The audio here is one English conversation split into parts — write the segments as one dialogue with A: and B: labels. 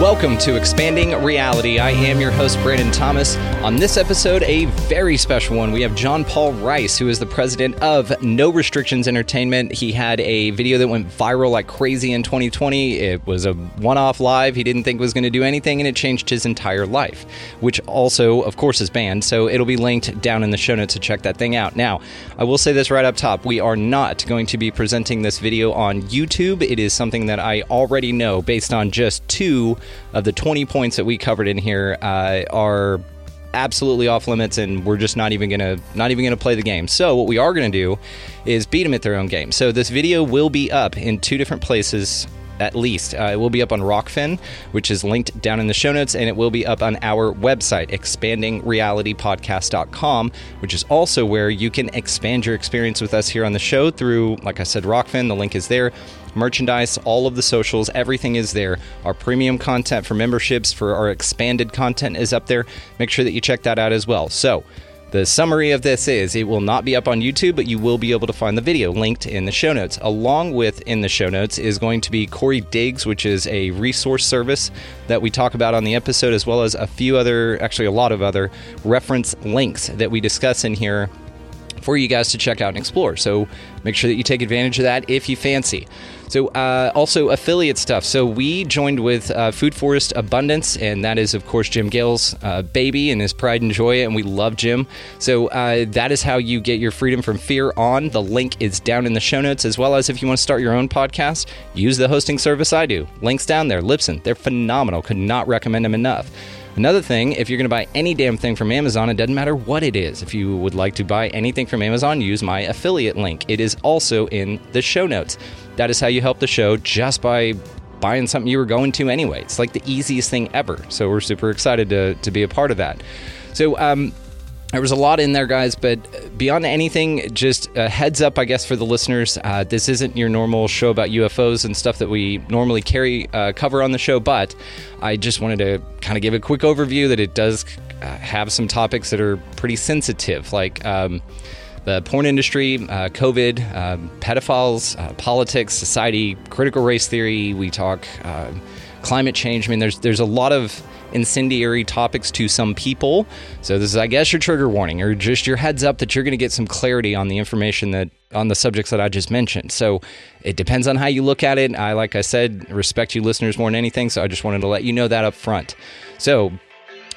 A: Welcome to Expanding Reality. I am your host, Brandon Thomas. On this episode, a very special one. We have John Paul Rice, who is the president of No Restrictions Entertainment. He had a video that went viral like crazy in 2020. It was a one off live. He didn't think was going to do anything, and it changed his entire life, which also, of course, is banned. So it'll be linked down in the show notes to check that thing out. Now, I will say this right up top we are not going to be presenting this video on YouTube. It is something that I already know based on just two of the 20 points that we covered in here uh, are absolutely off limits and we're just not even gonna not even gonna play the game. So what we are gonna do is beat them at their own game. So this video will be up in two different places at least. Uh, it will be up on Rokfin, which is linked down in the show notes, and it will be up on our website, expandingrealitypodcast.com, which is also where you can expand your experience with us here on the show through, like I said, Rokfin. The link is there. Merchandise, all of the socials, everything is there. Our premium content for memberships, for our expanded content is up there. Make sure that you check that out as well. So, the summary of this is it will not be up on YouTube, but you will be able to find the video linked in the show notes. Along with in the show notes is going to be Corey Diggs, which is a resource service that we talk about on the episode, as well as a few other, actually, a lot of other reference links that we discuss in here for you guys to check out and explore. So make sure that you take advantage of that if you fancy. So, uh, also affiliate stuff. So, we joined with uh, Food Forest Abundance, and that is, of course, Jim Gale's uh, baby and his pride and joy, and we love Jim. So, uh, that is how you get your freedom from fear on. The link is down in the show notes, as well as if you want to start your own podcast, use the hosting service I do. Links down there. Libsyn, they're phenomenal. Could not recommend them enough. Another thing, if you're going to buy any damn thing from Amazon, it doesn't matter what it is. If you would like to buy anything from Amazon, use my affiliate link. It is also in the show notes. That is how you help the show just by buying something you were going to anyway. It's like the easiest thing ever. So we're super excited to, to be a part of that. So, um, there was a lot in there, guys, but beyond anything, just a heads up, I guess, for the listeners. Uh, this isn't your normal show about UFOs and stuff that we normally carry uh, cover on the show, but I just wanted to kind of give a quick overview that it does uh, have some topics that are pretty sensitive, like um, the porn industry, uh, COVID, um, pedophiles, uh, politics, society, critical race theory. We talk uh, climate change. I mean, there's there's a lot of incendiary topics to some people. So this is, I guess, your trigger warning or just your heads up that you're going to get some clarity on the information that on the subjects that I just mentioned. So it depends on how you look at it. I, like I said, respect you listeners more than anything. So I just wanted to let you know that up front. So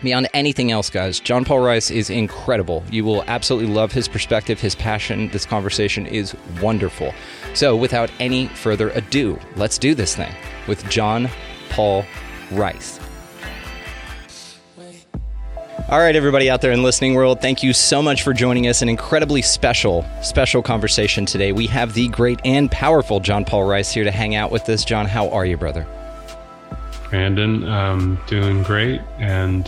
A: Beyond anything else, guys, John Paul Rice is incredible. You will absolutely love his perspective, his passion. This conversation is wonderful. So, without any further ado, let's do this thing with John Paul Rice. All right, everybody out there in listening world, thank you so much for joining us. An incredibly special, special conversation today. We have the great and powerful John Paul Rice here to hang out with us. John, how are you, brother?
B: Brandon, um, doing great, and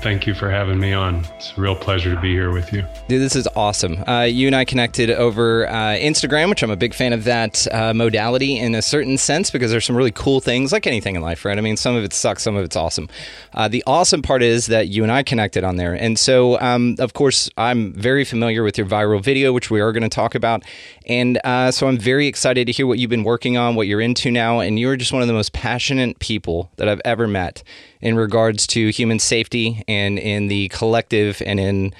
B: thank you for having me on. It's a real pleasure to be here with you.
A: Dude, this is awesome. Uh, you and I connected over uh, Instagram, which I'm a big fan of that uh, modality in a certain sense because there's some really cool things, like anything in life, right? I mean, some of it sucks, some of it's awesome. Uh, the awesome part is that you and I connected on there. And so, um, of course, I'm very familiar with your viral video, which we are going to talk about. And uh, so I'm very excited to hear what you've been working on, what you're into now. And you're just one of the most passionate people that I've ever met in regards to human safety and in the collective and in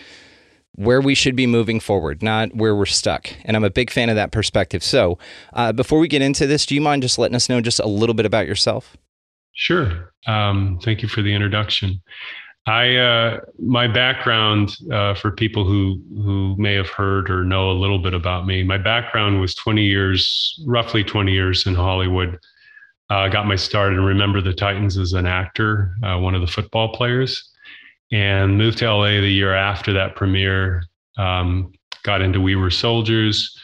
A: where we should be moving forward, not where we're stuck. And I'm a big fan of that perspective. So, uh, before we get into this, do you mind just letting us know just a little bit about yourself?
B: Sure. Um, thank you for the introduction. I uh, my background uh, for people who who may have heard or know a little bit about me. My background was 20 years, roughly 20 years in Hollywood. I uh, got my start in Remember the Titans as an actor, uh, one of the football players, and moved to LA the year after that premiere. Um, got into We Were Soldiers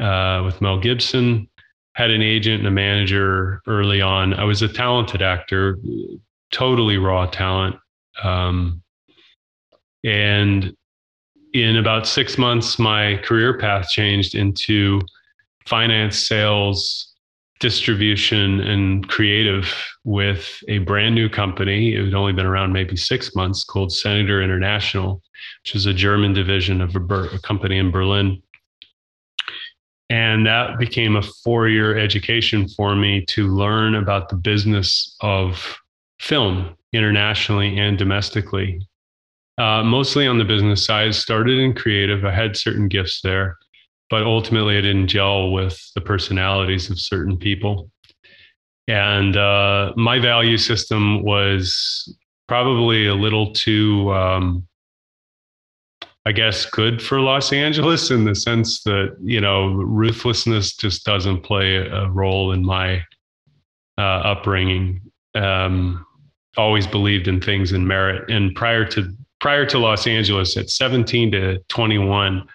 B: uh, with Mel Gibson. Had an agent and a manager early on. I was a talented actor, totally raw talent um, and in about six months, my career path changed into finance, sales, distribution, and creative with a brand new company. It had only been around maybe six months called Senator International, which is a German division of a, a company in Berlin. And that became a four year education for me to learn about the business of film internationally and domestically. Uh, mostly on the business side, started in creative. I had certain gifts there, but ultimately I didn't gel with the personalities of certain people. And uh, my value system was probably a little too, um, I guess, good for Los Angeles in the sense that, you know, ruthlessness just doesn't play a role in my uh, upbringing. Um, always believed in things in merit. And prior to prior to Los Angeles, at 17 to 21,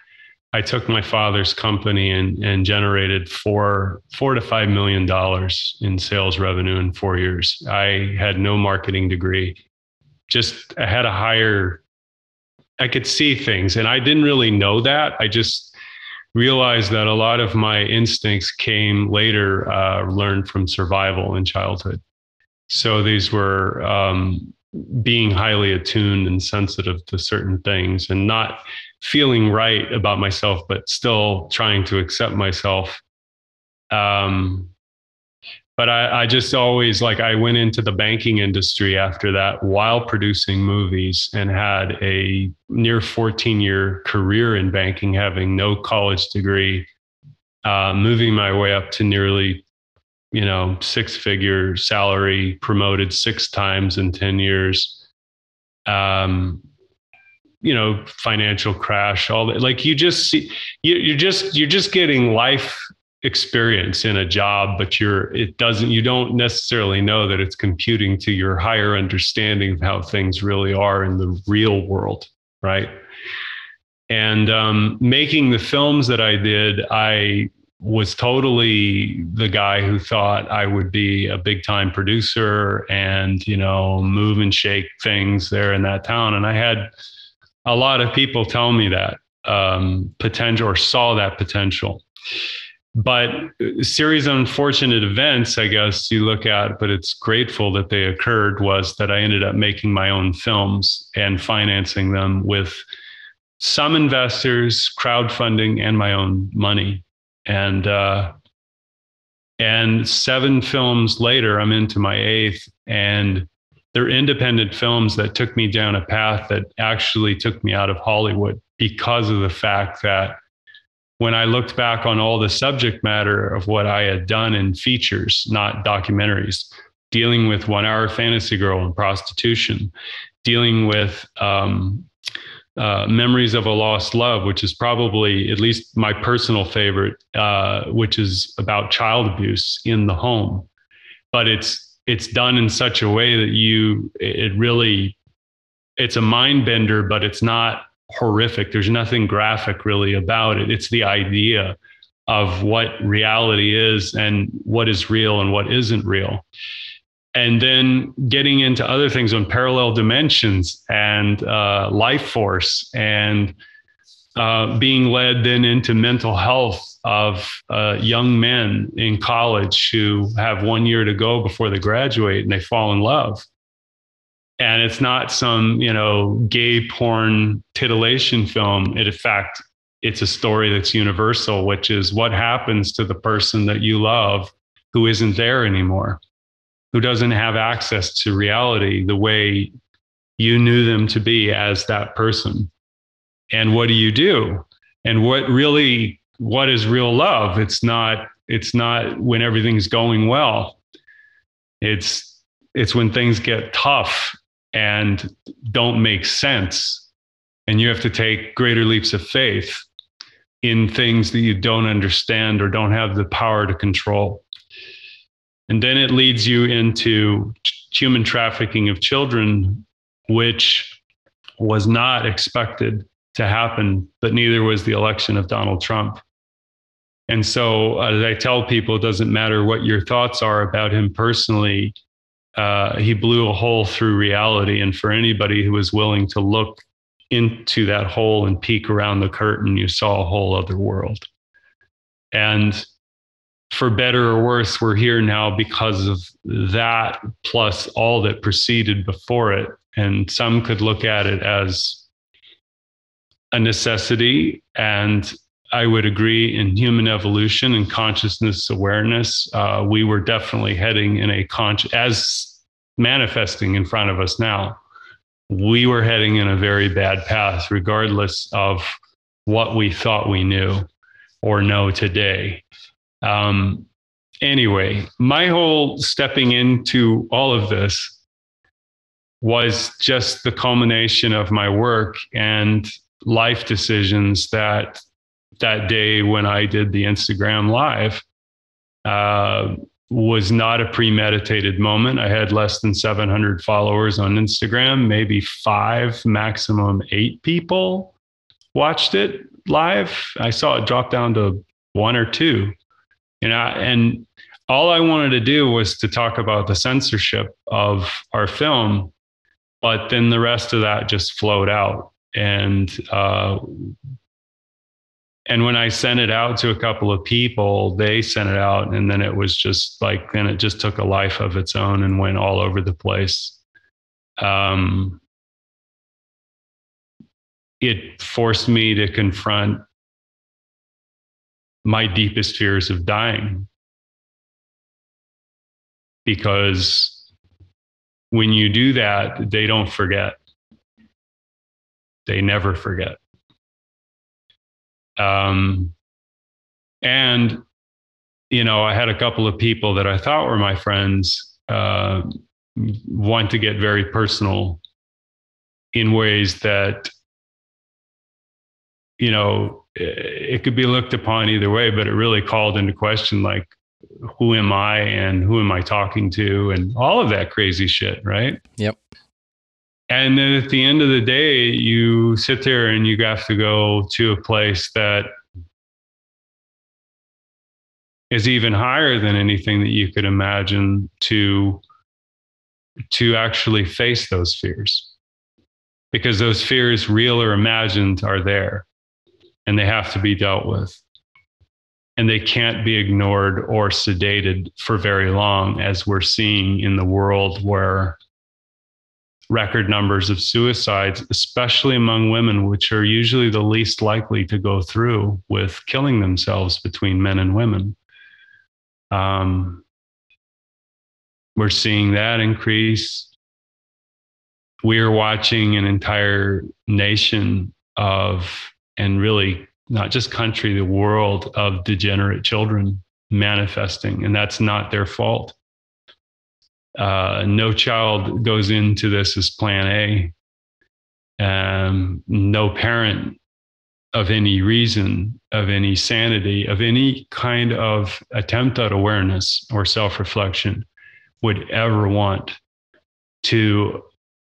B: I took my father's company and, and generated four four to five million dollars in sales revenue in four years. I had no marketing degree. Just I had a higher I could see things and I didn't really know that. I just realized that a lot of my instincts came later, uh, learned from survival in childhood. So these were um, being highly attuned and sensitive to certain things and not feeling right about myself, but still trying to accept myself. Um, but I, I, just always like I went into the banking industry after that while producing movies and had a near 14 year career in banking, having no college degree, uh, moving my way up to nearly you know, six figure salary, promoted six times in 10 years. Um, you know, financial crash, all that. Like you just see, you, you're just, you're just getting life experience in a job, but you're, it doesn't, you don't necessarily know that it's computing to your higher understanding of how things really are in the real world. Right. And um, making the films that I did, I was totally the guy who thought I would be a big time producer and, you know, move and shake things there in that town. And I had a lot of people tell me that um, potential or saw that potential. But series of unfortunate events, I guess you look at, but it's grateful that they occurred, was that I ended up making my own films and financing them with some investors, crowdfunding, and my own money and uh, and seven films later, I'm into my eighth, and they're independent films that took me down a path that actually took me out of Hollywood because of the fact that when I looked back on all the subject matter of what I had done in features, not documentaries, dealing with one hour fantasy girl and prostitution, dealing with um, uh, Memories of a Lost Love, which is probably at least my personal favorite, uh, which is about child abuse in the home. But it's it's done in such a way that you it really it's a mind bender, but it's not horrific. There's nothing graphic really about it. It's the idea of what reality is and what is real and what isn't real and then getting into other things on parallel dimensions and uh, life force and uh, being led then into mental health of uh, young men in college who have one year to go before they graduate and they fall in love. And it's not some you know gay porn titillation film. It in fact it's a story that's universal which is what happens to the person that you love who isn't there anymore who doesn't have access to reality the way you knew them to be as that person. And what do you do? And what really what is real love? It's not it's not when everything's going well. It's it's when things get tough and don't make sense. And you have to take greater leaps of faith in things that you don't understand or don't have the power to control. And then it leads you into human trafficking of children, which was not expected to happen, but neither was the election of Donald Trump. And so, as I tell people, it doesn't matter what your thoughts are about him personally. Uh, he blew a hole through reality. And for anybody who was willing to look into that hole and peek around the curtain, you saw a whole other world. And for better or worse, we're here now because of that, plus all that preceded before it. And some could look at it as a necessity. And I would agree in human evolution and consciousness awareness, uh, we were definitely heading in a conscious, as manifesting in front of us now we were heading in a very bad path, regardless of what we thought we knew or know today. Um, anyway, my whole stepping into all of this was just the culmination of my work and life decisions that that day when I did the Instagram live. Uh, was not a premeditated moment. I had less than 700 followers on Instagram, maybe five, maximum eight people watched it live. I saw it drop down to one or two. You know, and all I wanted to do was to talk about the censorship of our film, but then the rest of that just flowed out. And uh, and when I sent it out to a couple of people, they sent it out, and then it was just like then it just took a life of its own and went all over the place. Um, it forced me to confront my deepest fears of dying because when you do that, they don't forget. They never forget. Um, and, you know, I had a couple of people that I thought were my friends uh, want to get very personal in ways that, you know, it could be looked upon either way, but it really called into question like, who am I and who am I talking to and all of that crazy shit, right?
A: Yep.
B: And then at the end of the day, you sit there and you have to go to a place that is even higher than anything that you could imagine to to actually face those fears because those fears real or imagined are there and they have to be dealt with and they can't be ignored or sedated for very long as we're seeing in the world where record numbers of suicides, especially among women, which are usually the least likely to go through with killing themselves between men and women. Um, we're seeing that increase. We are watching an entire nation of, and really not just country, the world of degenerate children manifesting, and that's not their fault uh, no child goes into this as plan A. Um, no parent of any reason, of any sanity, of any kind of attempt at awareness or self reflection would ever want to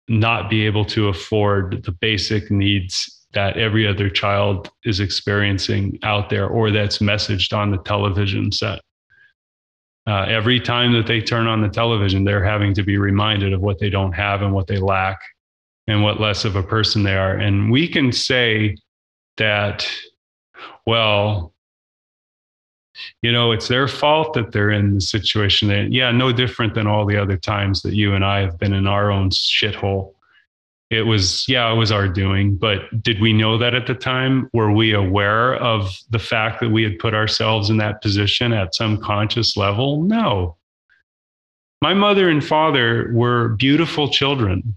B: not be able to afford the basic needs that every other child is experiencing out there or that's messaged on the television set. Uh, every time that they turn on the television, they're having to be reminded of what they don't have and what they lack and what less of a person they are. And we can say that, well, you know, it's their fault that they're in the situation that, yeah, no different than all the other times that you and I have been in our own shithole it was yeah it was our doing but did we know that at the time? Were we aware of the fact that we had put ourselves in that position at some conscious level? No. My mother and father were beautiful children.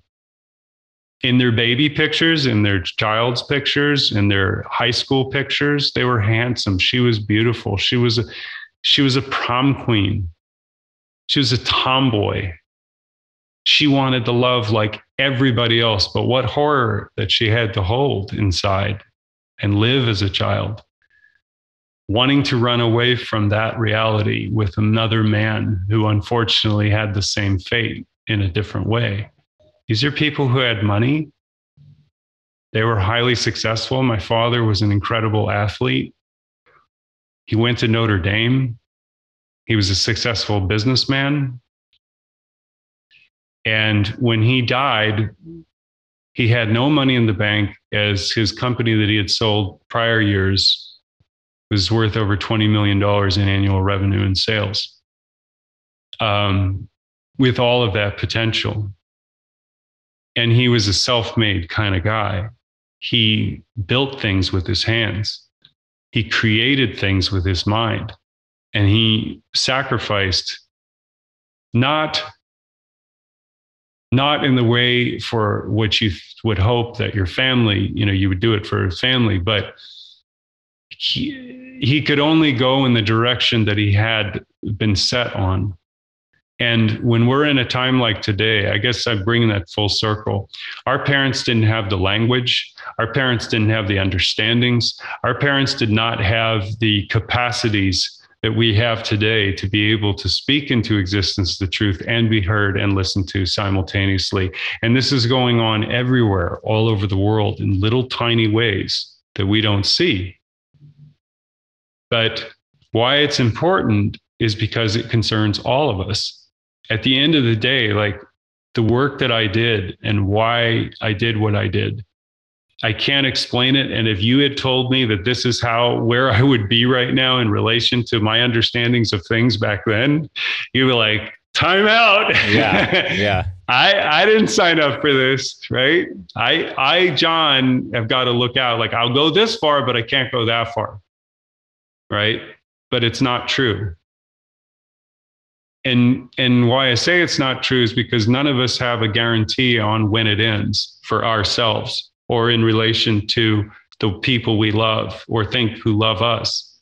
B: In their baby pictures in their child's pictures in their high school pictures they were handsome. She was beautiful. She was a, she was a prom queen. She was a tomboy she wanted to love like everybody else. But what horror that she had to hold inside and live as a child, wanting to run away from that reality with another man who unfortunately had the same fate in a different way. These are people who had money. They were highly successful. My father was an incredible athlete. He went to Notre Dame. He was a successful businessman. And when he died, he had no money in the bank as his company that he had sold prior years was worth over $20 million in annual revenue and sales. Um, with all of that potential. And he was a self made kind of guy. He built things with his hands, he created things with his mind, and he sacrificed not not in the way for what you would hope that your family, you know, you would do it for family, but he, he could only go in the direction that he had been set on. And when we're in a time like today, I guess I'm bringing that full circle. Our parents didn't have the language. Our parents didn't have the understandings. Our parents did not have the capacities that we have today to be able to speak into existence the truth and be heard and listened to simultaneously. And this is going on everywhere, all over the world, in little tiny ways that we don't see. But why it's important is because it concerns all of us. At the end of the day, like the work that I did and why I did what I did I can't explain it. And if you had told me that this is how where I would be right now in relation to my understandings of things back then, you'd be like, time out.
A: Yeah. Yeah.
B: I, I didn't sign up for this, right? I I John have got to look out. Like I'll go this far, but I can't go that far. Right. But it's not true. And and why I say it's not true is because none of us have a guarantee on when it ends for ourselves or in relation to the people we love or think who love us.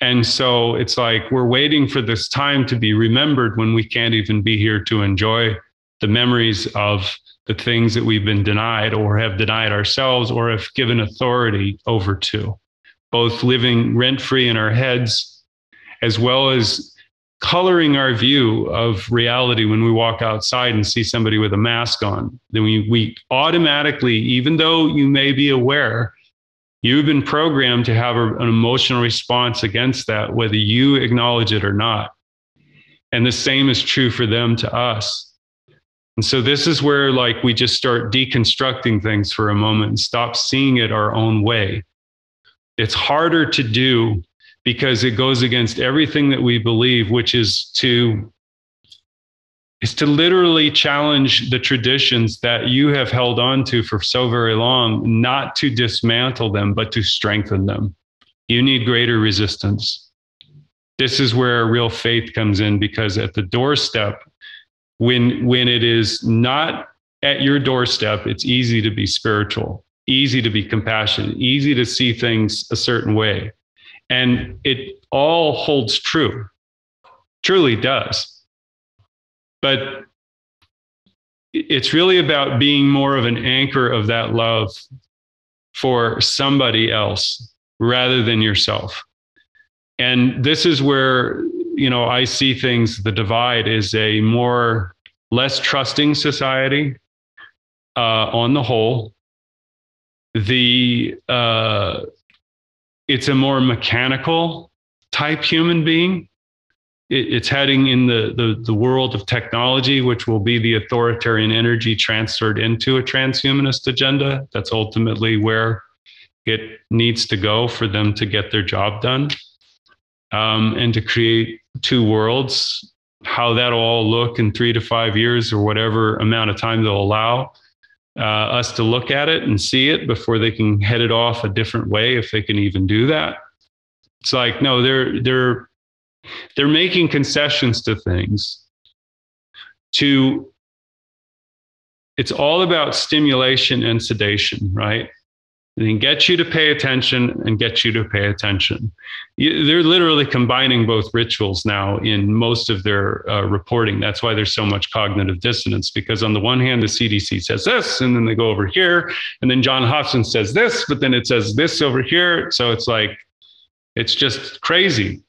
B: And so it's like we're waiting for this time to be remembered when we can't even be here to enjoy the memories of the things that we've been denied or have denied ourselves or have given authority over to, both living rent free in our heads as well as coloring our view of reality when we walk outside and see somebody with a mask on. Then we, we automatically, even though you may be aware, you've been programmed to have a, an emotional response against that, whether you acknowledge it or not. And the same is true for them to us. And so this is where like we just start deconstructing things for a moment and stop seeing it our own way. It's harder to do because it goes against everything that we believe, which is to is to literally challenge the traditions that you have held on to for so very long, not to dismantle them, but to strengthen them. You need greater resistance. This is where real faith comes in because at the doorstep, when when it is not at your doorstep, it's easy to be spiritual, easy to be compassionate, easy to see things a certain way. And it all holds true, truly does. But it's really about being more of an anchor of that love for somebody else rather than yourself. And this is where, you know, I see things, the divide is a more, less trusting society uh, on the whole. The, uh, it's a more mechanical type human being. It, it's heading in the, the, the world of technology, which will be the authoritarian energy transferred into a transhumanist agenda. That's ultimately where it needs to go for them to get their job done um, and to create two worlds. How that'll all look in three to five years or whatever amount of time they'll allow uh, us to look at it and see it before they can head it off a different way if they can even do that. It's like no they're they're they're making concessions to things to it's all about stimulation and sedation right and get you to pay attention and get you to pay attention. They're literally combining both rituals now in most of their uh, reporting. That's why there's so much cognitive dissonance because, on the one hand, the CDC says this, and then they go over here, and then John Hopkins says this, but then it says this over here. So it's like, it's just crazy.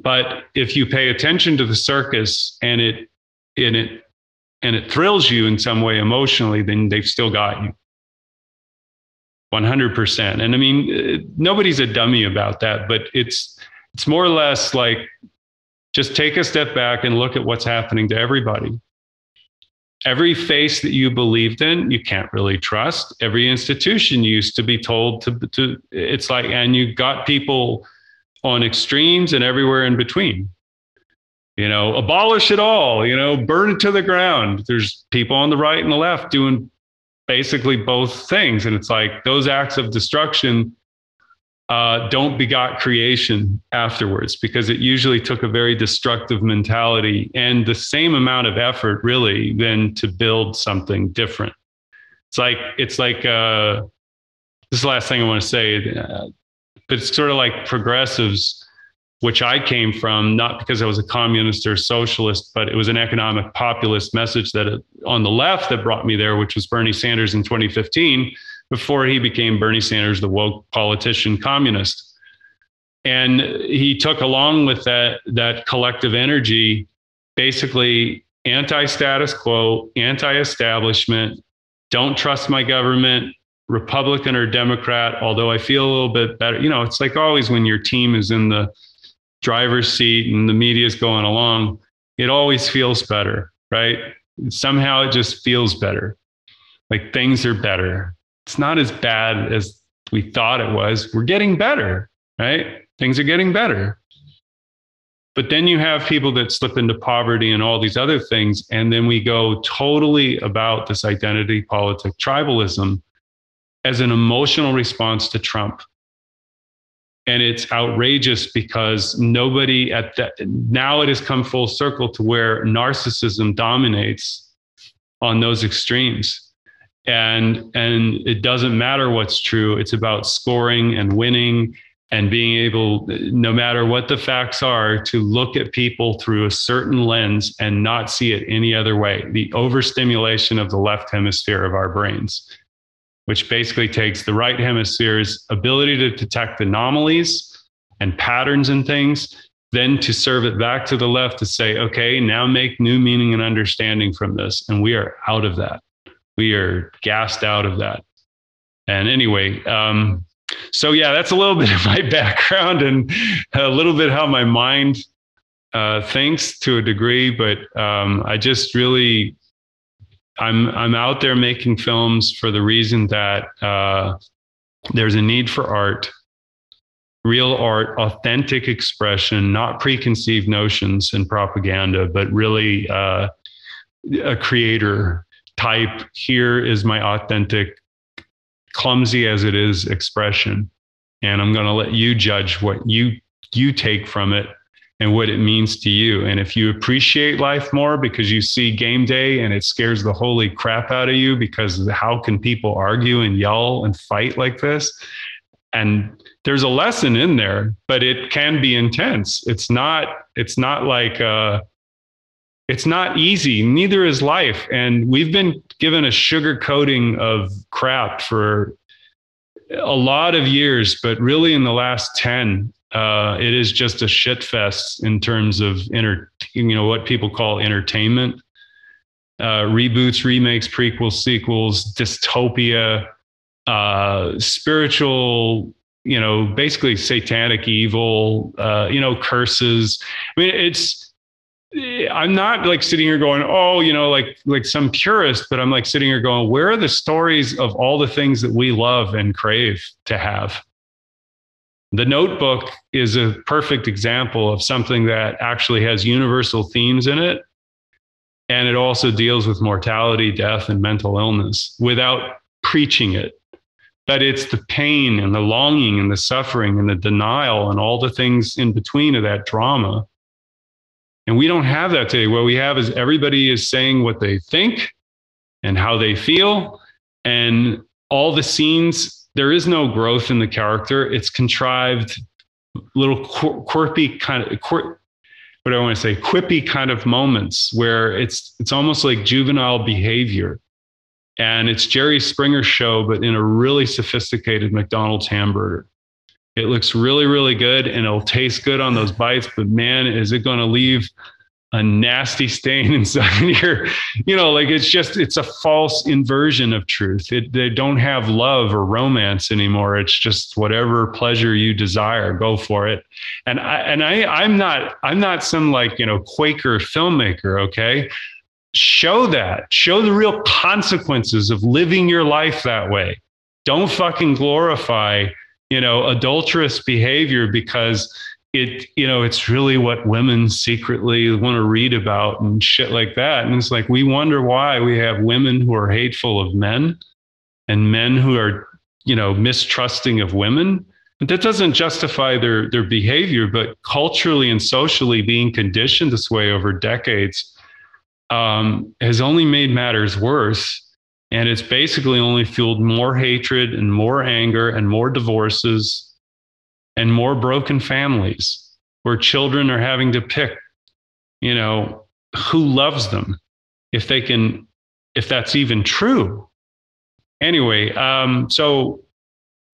B: But if you pay attention to the circus and it, and it, and it thrills you in some way emotionally, then they've still got you. 100%. And I mean, uh, nobody's a dummy about that, but it's it's more or less like just take a step back and look at what's happening to everybody. Every face that you believed in, you can't really trust. Every institution used to be told to, to it's like, and you got people on extremes and everywhere in between. You know, abolish it all, you know, burn it to the ground. There's people on the right and the left doing basically both things. And it's like those acts of destruction uh, don't begot creation afterwards because it usually took a very destructive mentality and the same amount of effort, really, than to build something different. It's like, it's like, uh, this is the last thing I want to say, uh, but it's sort of like progressives which I came from, not because I was a communist or socialist, but it was an economic populist message that uh, on the left that brought me there, which was Bernie Sanders in 2015, before he became Bernie Sanders, the woke politician communist. And he took along with that, that collective energy, basically anti status quo, anti establishment, don't trust my government, Republican or Democrat, although I feel a little bit better. You know, it's like always when your team is in the driver's seat and the media is going along, it always feels better, right? Somehow it just feels better. Like things are better. It's not as bad as we thought it was. We're getting better, right? Things are getting better. But then you have people that slip into poverty and all these other things. And then we go totally about this identity politic, tribalism, as an emotional response to Trump and it's outrageous because nobody at that now it has come full circle to where narcissism dominates on those extremes. And and it doesn't matter what's true. It's about scoring and winning and being able no matter what the facts are to look at people through a certain lens and not see it any other way. The overstimulation of the left hemisphere of our brains which basically takes the right hemisphere's ability to detect anomalies and patterns and things, then to serve it back to the left to say, okay, now make new meaning and understanding from this. And we are out of that. We are gassed out of that. And anyway, um, so yeah, that's a little bit of my background and a little bit how my mind uh, thinks to a degree. But um, I just really I'm I'm out there making films for the reason that uh, there's a need for art, real art, authentic expression, not preconceived notions and propaganda, but really uh, a creator type. Here is my authentic, clumsy as it is, expression, and I'm going to let you judge what you you take from it and what it means to you. And if you appreciate life more because you see game day and it scares the holy crap out of you because how can people argue and yell and fight like this? And there's a lesson in there, but it can be intense. It's not, it's not like, uh, it's not easy. Neither is life. And we've been given a sugar coating of crap for a lot of years, but really in the last 10, uh, it is just a shit fest in terms of inter, you know, what people call entertainment. Uh, reboots, remakes, prequels, sequels, dystopia, uh, spiritual, you know, basically satanic evil, uh, you know, curses. I mean, it's, I'm not like sitting here going, oh, you know, like like some purist, but I'm like sitting here going, where are the stories of all the things that we love and crave to have? The notebook is a perfect example of something that actually has universal themes in it. And it also deals with mortality, death, and mental illness without preaching it. But it's the pain and the longing and the suffering and the denial and all the things in between of that drama. And we don't have that today. What we have is everybody is saying what they think and how they feel. And all the scenes, there is no growth in the character. It's contrived, little quir- quirky kind of what do I want to say, quippy kind of moments where it's it's almost like juvenile behavior. And it's Jerry Springer show, but in a really sophisticated McDonald's hamburger. It looks really, really good and it'll taste good on those bites, but man, is it going to leave a nasty stain inside your, you know, like it's just, it's a false inversion of truth. It, they don't have love or romance anymore. It's just whatever pleasure you desire, go for it. And I, and I, I'm not, I'm not some like, you know, Quaker filmmaker. Okay. Show that, show the real consequences of living your life that way. Don't fucking glorify, you know, adulterous behavior because it you know it's really what women secretly want to read about and shit like that. And it's like we wonder why we have women who are hateful of men and men who are you know mistrusting of women. But that doesn't justify their their behavior but culturally and socially being conditioned this way over decades um, has only made matters worse. And it's basically only fueled more hatred and more anger and more divorces and more broken families where children are having to pick, you know, who loves them if they can, if that's even true. Anyway, um, so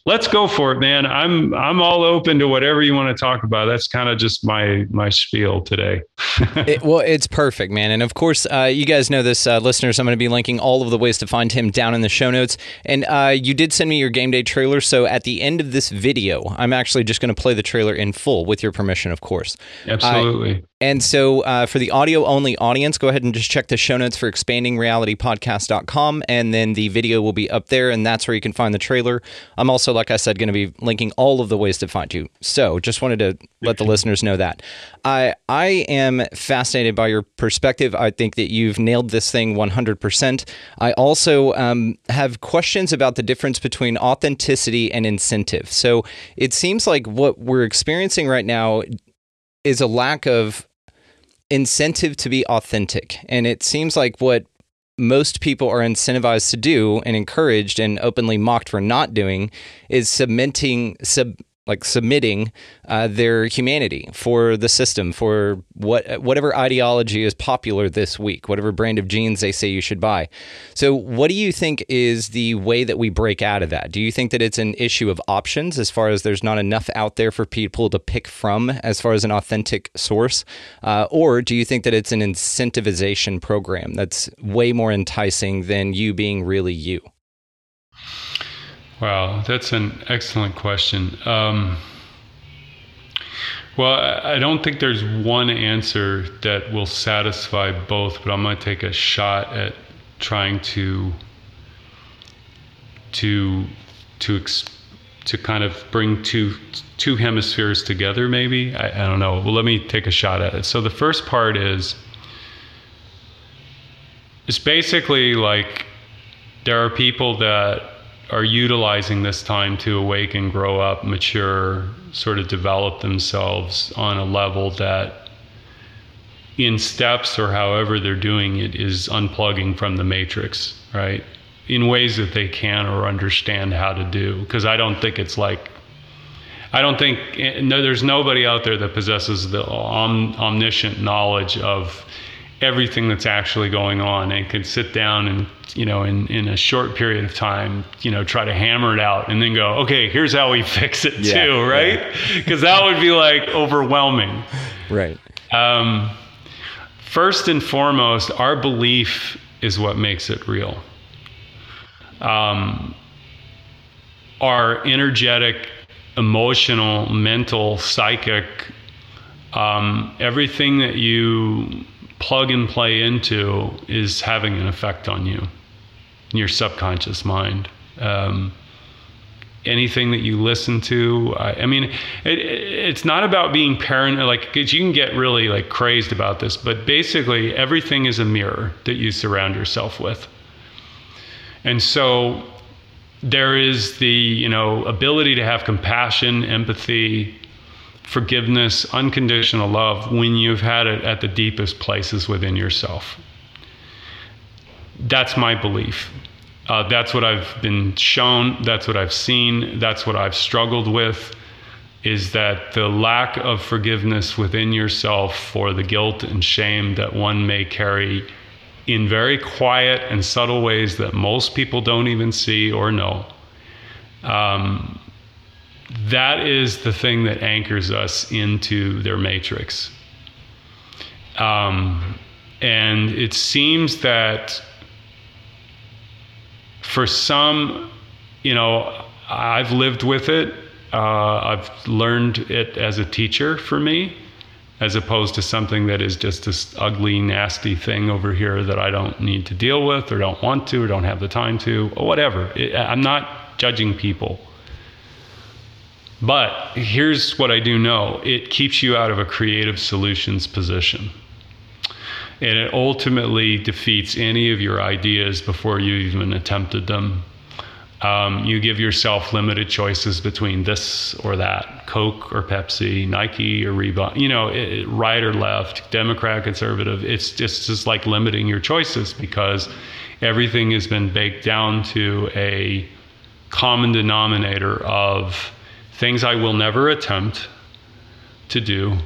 B: let's go for it, man. I'm I'm all open to whatever you want to talk about. That's kind of just my my spiel today.
A: it, well, it's perfect, man. And of course, uh, you guys know this, uh, listeners. I'm going to be linking all of the ways to find him down in the show notes. And uh, you did send me your game day trailer, so at the end of this video, I'm actually just going to play the trailer in full, with your permission, of course.
B: Absolutely.
A: And so uh, for the audio only audience, go ahead and just check the show notes for expandingrealitypodcast.com. And then the video will be up there, and that's where you can find the trailer. I'm also, like I said, going to be linking all of the ways to find you. So just wanted to let the listeners know that. I, I am fascinated by your perspective. I think that you've nailed this thing 100%. I also um, have questions about the difference between authenticity and incentive. So it seems like what we're experiencing right now is a lack of incentive to be authentic. And it seems like what most people are incentivized to do and encouraged and openly mocked for not doing is submitting sub like submitting uh, their humanity for the system, for what whatever ideology is popular this week, whatever brand of jeans they say you should buy. So, what do you think is the way that we break out of that? Do you think that it's an issue of options, as far as there's not enough out there for people to pick from, as far as an authentic source, uh, or do you think that it's an incentivization program that's way more enticing than you being really you?
B: Wow, that's an excellent question. Um, well, I don't think there's one answer that will satisfy both, but I'm going to take a shot at trying to to to ex- to kind of bring two two hemispheres together. Maybe I, I don't know. Well, let me take a shot at it. So the first part is it's basically like there are people that are utilizing this time to awaken, grow up, mature, sort of develop themselves on a level that, in steps or however they're doing it, is unplugging from the matrix, right? In ways that they can or understand how to do. Because I don't think it's like, I don't think, eh, no, there's nobody out there that possesses the om, omniscient knowledge of everything that's actually going on and can sit down and you know in in a short period of time you know try to hammer it out and then go okay here's how we fix it yeah, too right? Because yeah. that would be like overwhelming.
A: Right.
B: Um, first and foremost our belief is what makes it real. Um, our energetic emotional mental psychic um, everything that you plug and play into is having an effect on you, your subconscious mind. Um, anything that you listen to, I, I mean, it, it's not about being paranoid, like, you can get really like crazed about this, but basically everything is a mirror that you surround yourself with. And so there is the, you know, ability to have compassion, empathy, forgiveness, unconditional love when you've had it at the deepest places within yourself. That's my belief. Uh, that's what I've been shown. That's what I've seen. That's what I've struggled with. Is that the lack of forgiveness within yourself for the guilt and shame that one may carry in very quiet and subtle ways that most people don't even see or know. Um, that is the thing that anchors us into their matrix. Um, and it seems that for some, you know, I've lived with it. Uh, I've learned it as a teacher for me, as opposed to something that is just this ugly, nasty thing over here that I don't need to deal with, or don't want to, or don't have the time to, or whatever. It, I'm not judging people. But here's what I do know it keeps you out of a creative solutions position. And it ultimately defeats any of your ideas before you even attempted them. Um, you give yourself limited choices between this or that Coke or Pepsi, Nike or Reebok, you know, it, right or left, Democrat, conservative. It's just, just like limiting your choices because everything has been baked down to a common denominator of things I will never attempt to do,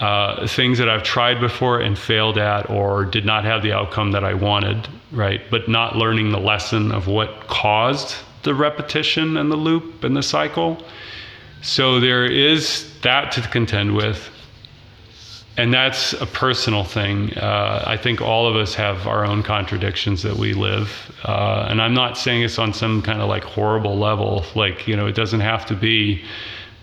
B: uh, things that I've tried before and failed at or did not have the outcome that I wanted, right? But not learning the lesson of what caused the repetition and the loop and the cycle. So there is that to contend with. And that's a personal thing. Uh, I think all of us have our own contradictions that we live. Uh, and I'm not saying it's on some kind of like horrible level. Like, you know, it doesn't have to be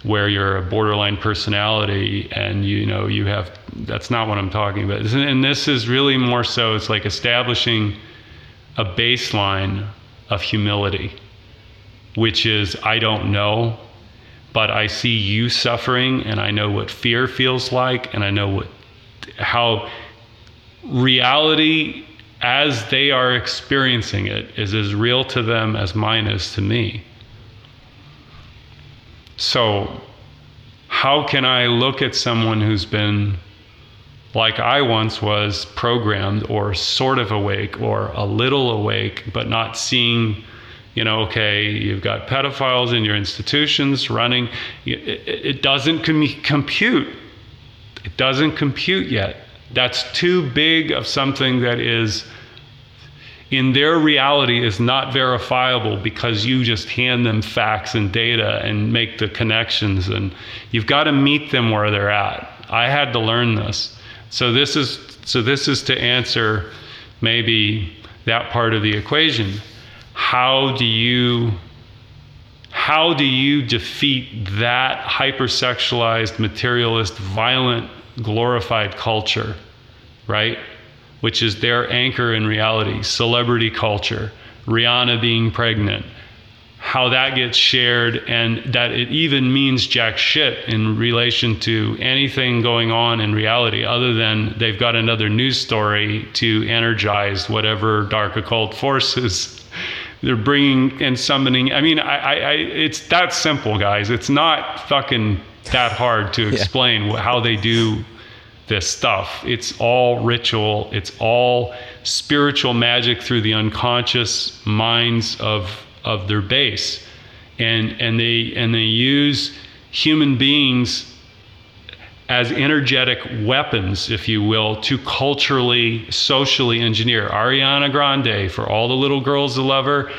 B: where you're a borderline personality and you know you have that's not what i'm talking about and this is really more so it's like establishing a baseline of humility which is i don't know but i see you suffering and i know what fear feels like and i know what how reality as they are experiencing it is as real to them as mine is to me. So, how can I look at someone who's been like I once was programmed or sort of awake or a little awake, but not seeing, you know, okay, you've got pedophiles in your institutions running. It, doesn't com- compute. It doesn't compute yet. That's too big of something that is in their reality is not verifiable because you just hand them facts and data and make the connections and you've got to meet them where they're at i had to learn this so this is so this is to answer maybe that part of the equation how do you how do you defeat that hypersexualized materialist violent glorified culture right? Which is their anchor in reality, celebrity culture, Rihanna being pregnant, how that gets shared, and that it even means jack shit in relation to anything going on in reality, other than they've got another news story to energize whatever dark occult forces they're bringing and summoning. I mean, I, I, I it's that simple, guys. It's not fucking that hard to explain yeah. how they do this stuff. It's all ritual, it's all spiritual magic through the unconscious minds of of their base. And and they and they use human beings as energetic weapons, if you will, to culturally, socially engineer. Ariana Grande, for all the little girls that love her,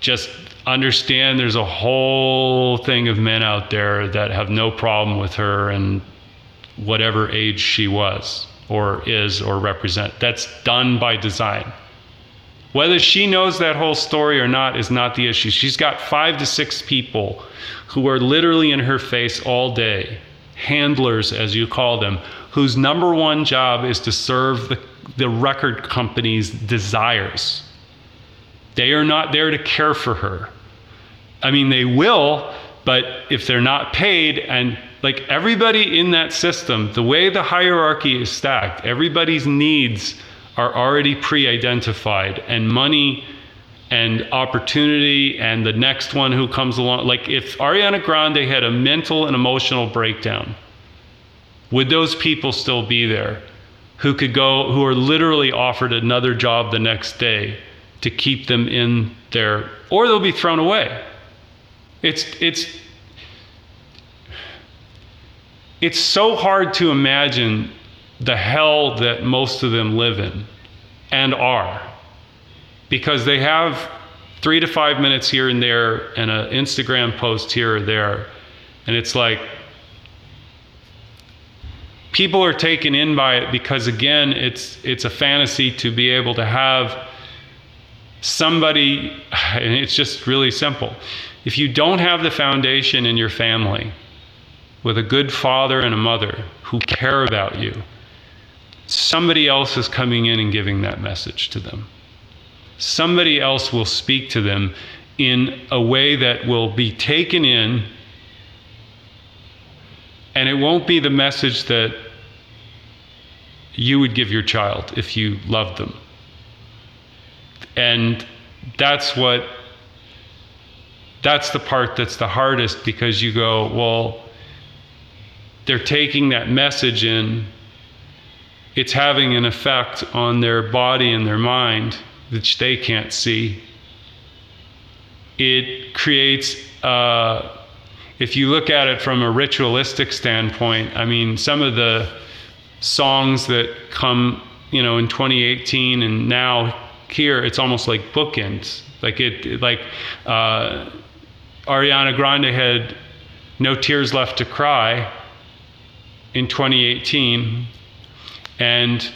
B: just understand there's a whole thing of men out there that have no problem with her and whatever age she was or is or represent. That's done by design. Whether she knows that whole story or not is not the issue. She's got five to six people who are literally in her face all day, handlers, as you call them, whose number one job is to serve the, the record company's desires. They are not there to care for her. I mean, they will, but if they're not paid and like everybody in that system, the way the hierarchy is stacked, everybody's needs are already pre identified, and money and opportunity and the next one who comes along. Like if Ariana Grande had a mental and emotional breakdown, would those people still be there who could go, who are literally offered another job the next day to keep them in there, or they'll be thrown away. It's, it's, it's so hard to imagine the hell that most of them live in and are because they have three to five minutes here and there and an Instagram post here or there. And it's like people are taken in by it because again, it's it's a fantasy to be able to have somebody and it's just really simple. If you don't have the foundation in your family with a good father and a mother who care about you, somebody else is coming in and giving that message to them. Somebody else will speak to them in a way that will be taken in, and it won't be the message that you would give your child if you loved them. And that's what that's the part that's the hardest because you go, well, they're taking that message in, it's having an effect on their body and their mind, which they can't see. It creates, uh, if you look at it from a ritualistic standpoint, I mean, some of the songs that come, you know, in 2018 and now here, it's almost like bookends. Like it, like uh, Ariana Grande had No Tears Left to Cry in 2018, and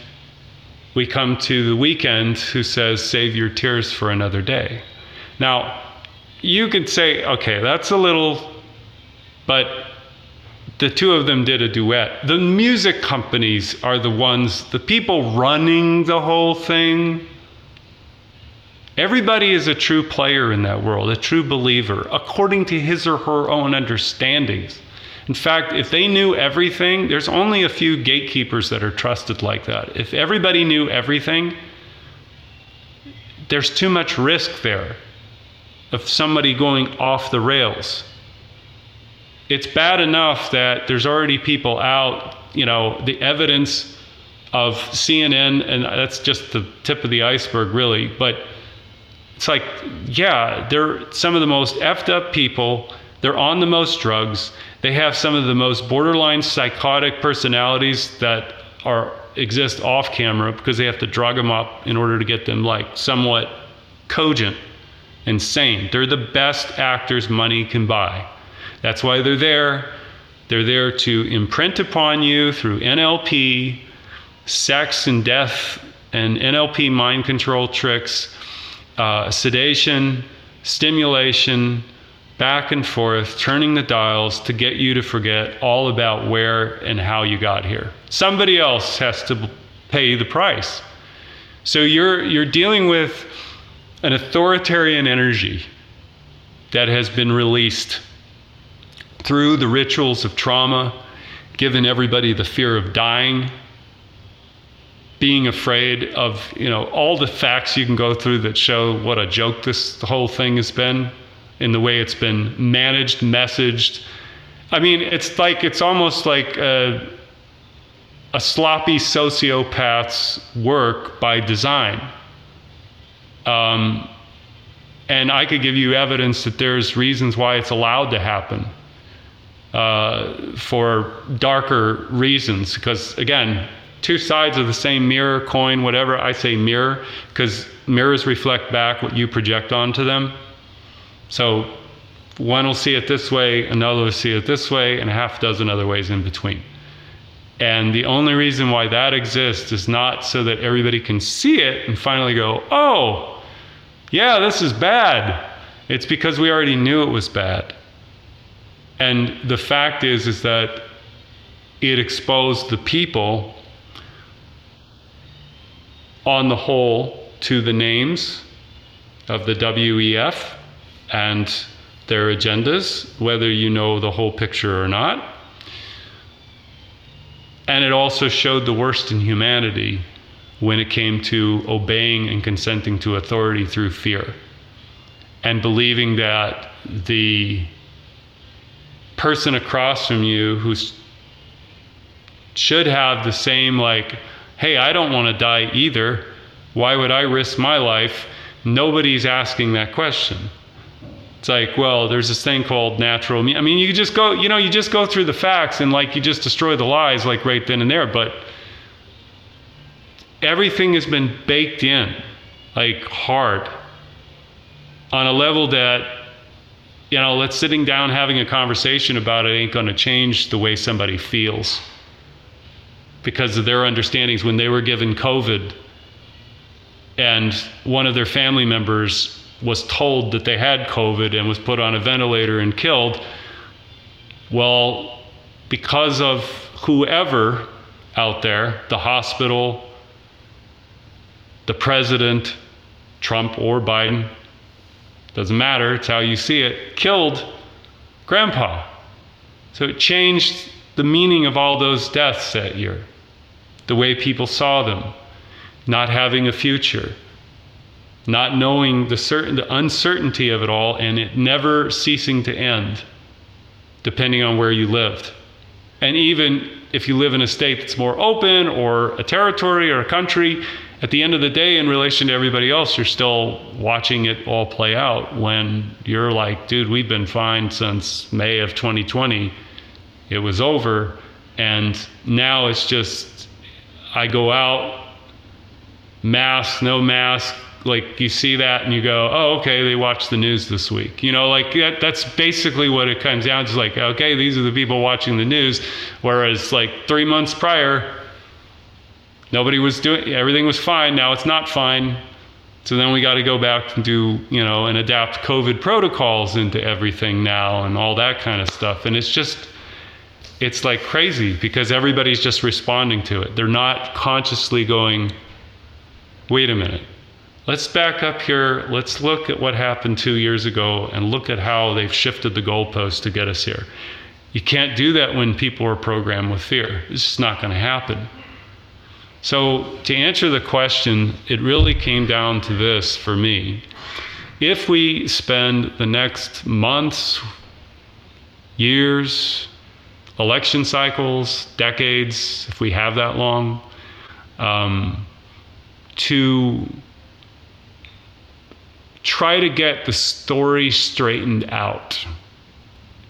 B: we come to the Weeknd who says, Save your tears for another day. Now, you could say, okay, that's a little, but the two of them did a duet. The music companies are the ones, the people running the whole thing Everybody is a true player in that world, a true believer, according to his or her own understandings. In fact, if they knew everything, there's only a few gatekeepers that are trusted like that. If everybody knew everything, there's too much risk there of somebody going off the rails. It's bad enough that there's already people out, you know, the evidence of CNN, and that's just the tip of the iceberg, really, but it's like, yeah, they're some of the most effed up people. They're on the most drugs. They have some of the most borderline psychotic personalities that are exist off camera because they have to drug them up in order to get them like somewhat cogent and sane. They're the best actors money can buy. That's why they're there. They're there to imprint upon you through NLP, sex and death, and NLP mind control tricks uh, sedation, stimulation, back and forth, turning the dials to get you to forget all about where and how you got here. Somebody else has to pay the price. So you're, you're dealing with an authoritarian energy that has been released through the rituals of trauma, given everybody the fear of dying being afraid of you know all the facts you can go through that show what a joke this whole thing has been in the way it's been managed messaged i mean it's like it's almost like a, a sloppy sociopath's work by design um, and i could give you evidence that there's reasons why it's allowed to happen uh, for darker reasons because again two sides of the same mirror, coin, whatever. I say mirror because mirrors reflect back what you project onto them. So one will see it this way, another will see it this way, and a half dozen other ways in between. And the only reason why that exists is not so that everybody can see it and finally go, oh, yeah, this is bad. It's because we already knew it was bad. And the fact is, is that it exposed the people on the whole to the names of the WEF and their agendas, whether you know the whole picture or not. And it also showed the worst in humanity when it came to obeying and consenting to authority through fear and believing that the person across from you who should have the same like hey, I don't want to die either. Why would I risk my life Nobody's asking that question. It's like, well, there's this thing called natural. I mean, you just go, you know, you just go through the facts and like you just destroy the lies like right then and there. But everything has been baked in, like hard, on a level that, you know, let's sitting down having a conversation about it ain't going to change the way somebody feels because of their understandings when they were given COVID and one of their family members was told that they had COVID and was put on a ventilator and killed. Well, because of whoever out there, the hospital, the president, Trump or Biden, doesn't matter, it's how you see it, killed grandpa. So it changed the meaning of all those deaths that year, the way people saw them, not having a future, not knowing the certain the uncertainty of it all and it never ceasing to end depending on where you lived. And even if you live in a state that's more open or a territory or a country at the end of the day in relation to everybody else you're still watching it all play out when you're like dude we've been fine since may of 2020 it was over. And now it's just i go out mask no mask like you see that and you go, oh, okay, they watched the news this week. You know, like that, that's basically what it comes down to. Like, okay, these are the people watching the news. Whereas like three months prior, nobody was doing, everything was fine. Now it's not fine. So then we got to go back and do, you know, and adapt COVID protocols into everything now and all that kind of stuff. And it's just, it's like crazy because everybody's just responding to it. They're not consciously going, wait a minute Let's back up here. Let's look at what happened two years ago and look at how they've shifted the goalposts to get us here. You can't do that when people are programmed with fear. It's just not going to happen. So, to answer the question, it really came down to this for me. If we spend the next months, years, election cycles, decades, if we have that long, um, to try to get the story straightened out.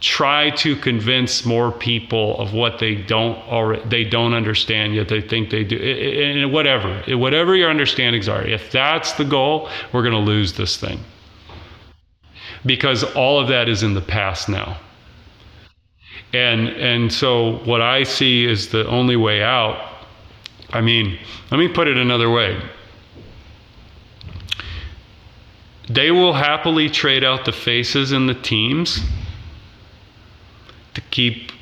B: Try to convince more people of what they don't already they don't understand yet they think they do and whatever whatever your understandings are if that's the goal we're going to lose this thing. Because all of that is in the past now. And and so what i see is the only way out i mean let me put it another way they will happily trade out the faces and the teams to keep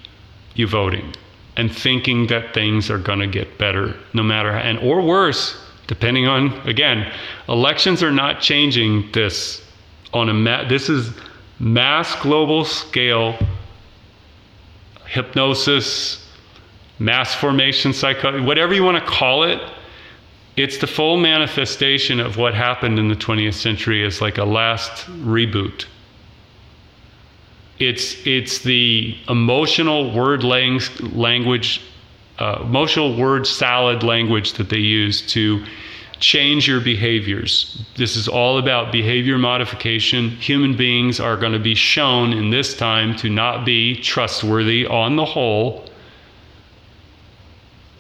B: you voting and thinking that things are going to get better no matter and or worse depending on again elections are not changing this on a ma- this is mass global scale hypnosis mass formation psycho whatever you want to call it it's the full manifestation of what happened in the 20th century as like a last reboot. It's, it's the emotional word lang- language, uh, emotional word salad language that they use to change your behaviors. This is all about behavior modification. Human beings are going to be shown in this time to not be trustworthy on the whole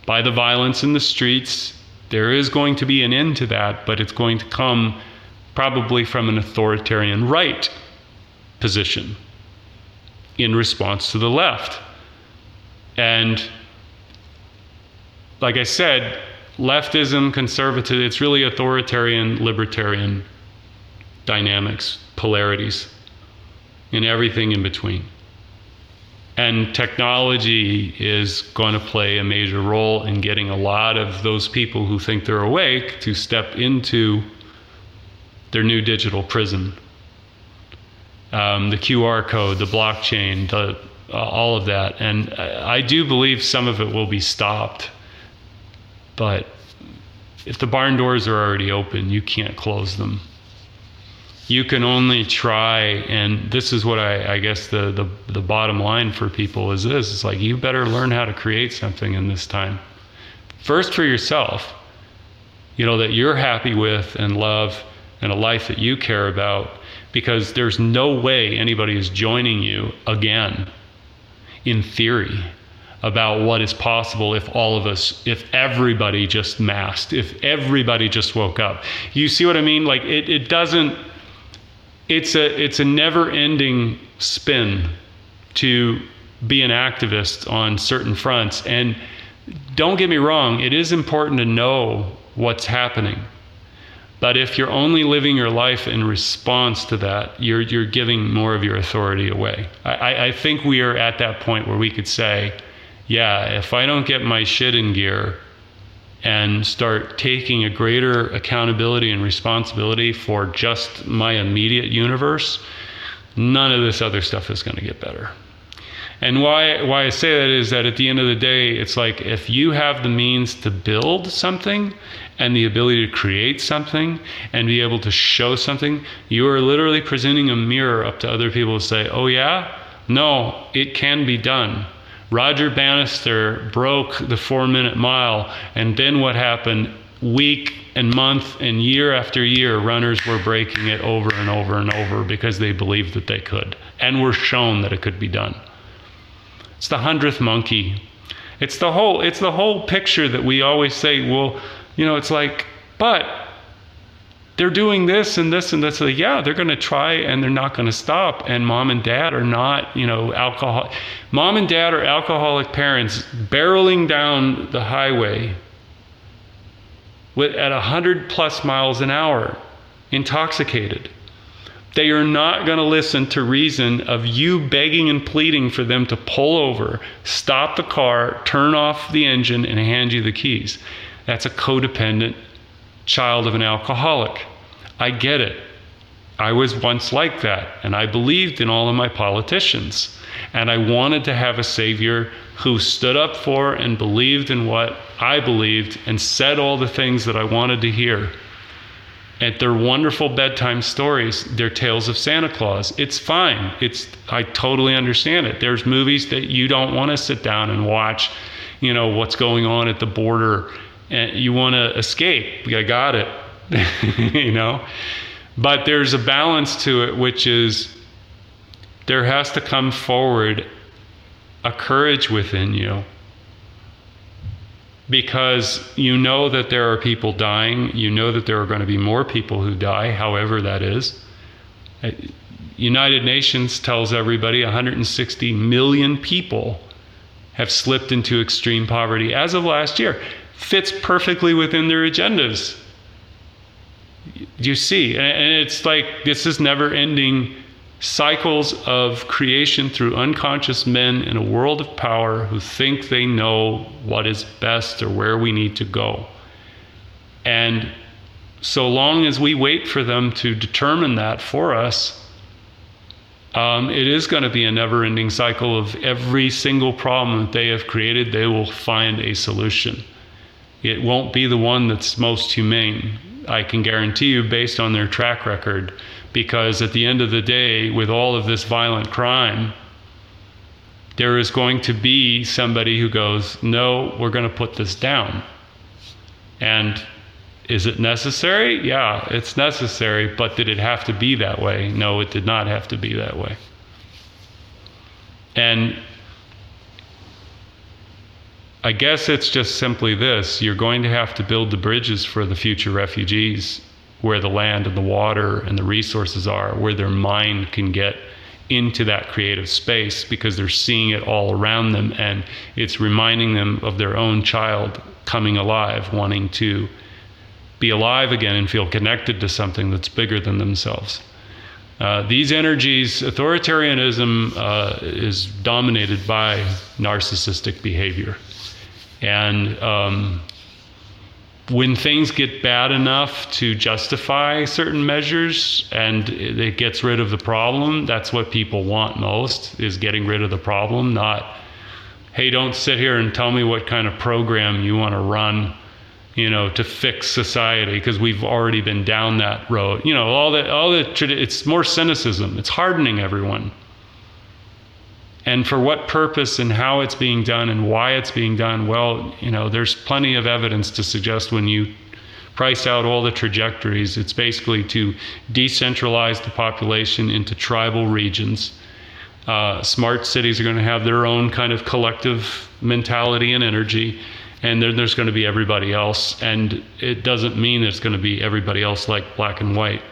B: by the violence in the streets there is going to be an end to that, but it's going to come probably from an authoritarian right position in response to the left. And like I said, leftism, conservative, it's really authoritarian, libertarian dynamics, polarities, and everything in between. And technology is going to play a major role in getting a lot of those people who think they're awake to step into their new digital prison. Um, the QR code, the blockchain, the, uh, all of that. And I, I do believe some of it will be stopped. But if the barn doors are already open, you can't close them you can only try and this is what I, I, guess the, the the bottom line for people is this it's like you better learn how to create something in this time. First for yourself you know that you're happy with and love and a life that you care about because there's no way anybody is joining you again in theory about what is possible if all of us if everybody just masked if everybody just woke up. You see what i mean? Like it, it doesn't it's a it's a never ending spin to be an activist on certain fronts and don't get me wrong it is important to know what's happening but if you're only living your life in response to that, you're, you're giving more of your authority away. I, I think we are at that point where we could say, yeah, if I don't get my shit in gear and start taking a greater accountability and responsibility for just my immediate universe, none of this other stuff is going to get better. And why why I say that is that at the end of the day, it's like if you have the means to build something and the ability to create something and be able to show something, you are literally presenting a mirror up to other people to say, oh, yeah? No, it can be done. Roger Bannister broke the four minute mile, and then what happened? Week and month and year after year, runners were breaking it over and over and over because they believed that they could and were shown that it could be done. It's the hundredth monkey. It's the whole it's the whole picture that we always say, well, you know, it's like, but they're doing this and this and this. Like, yeah, they're going to try and they're not going to stop. And mom and dad are not, you know, alcohol. Mom and dad are alcoholic parents barreling down the highway with, at 100 plus miles an hour, intoxicated. They are not going to listen to reason of you begging and pleading for them to pull over, stop the car, turn off the engine, and hand you the keys. That's a codependent child of an alcoholic. I get it. I was once like that, and I believed in all of my politicians. And I wanted to have a savior who stood up for and believed in what I believed and said all the things that I wanted to hear. And they're wonderful bedtime stories. They're tales of Santa Claus. It's fine. It's I totally understand it. There's movies that you don't want to sit down and watch, you know, what's going on at the border and you want to escape. I got it, you know. But there's a balance to it, which is there has to come forward a courage within you because you know that there are people dying. You know that there are going to be more people who die, however that is. Uh, United Nations tells everybody 160 million people have slipped into extreme poverty as of last year fits perfectly within their agendas. You see, and it's like this is never ending cycles of creation through unconscious men in a world of power who think they know what is best or where we need to go. And so long as we wait for them to determine that for us, um, it is going to be a never ending cycle of every single problem that they have created, they will find a solution. It won't be the one that's most humane. I can guarantee you, based on their track record, because at the end of the day, with all of this violent crime, there is going to be somebody who goes, No, we're going to put this down. And is it necessary? Yeah, it's necessary, but did it have to be that way? No, it did not have to be that way. And I guess it's just simply this you're going to have to build the bridges for the future refugees where the land and the water and the resources are, where their mind can get into that creative space because they're seeing it all around them and it's reminding them of their own child coming alive, wanting to be alive again and feel connected to something that's bigger than themselves. Uh, these energies, authoritarianism uh, is dominated by narcissistic behavior. And um, when things get bad enough to justify certain measures and it gets rid of the problem, that's what people want most is getting rid of the problem, not, hey, don't sit here and tell me what kind of program you want to run you know, to fix society because we've already been down that road. You know, all the all the it's more cynicism. It's hardening everyone and for what purpose and how it's being done and why it's being done well you know there's plenty of evidence to suggest when you price out all the trajectories. It's basically to decentralize the population into tribal regions. Uh, smart cities are going to have their own kind of collective mentality and energy, and then there's going to be everybody else. And it doesn't mean it's going to be everybody else like black and white.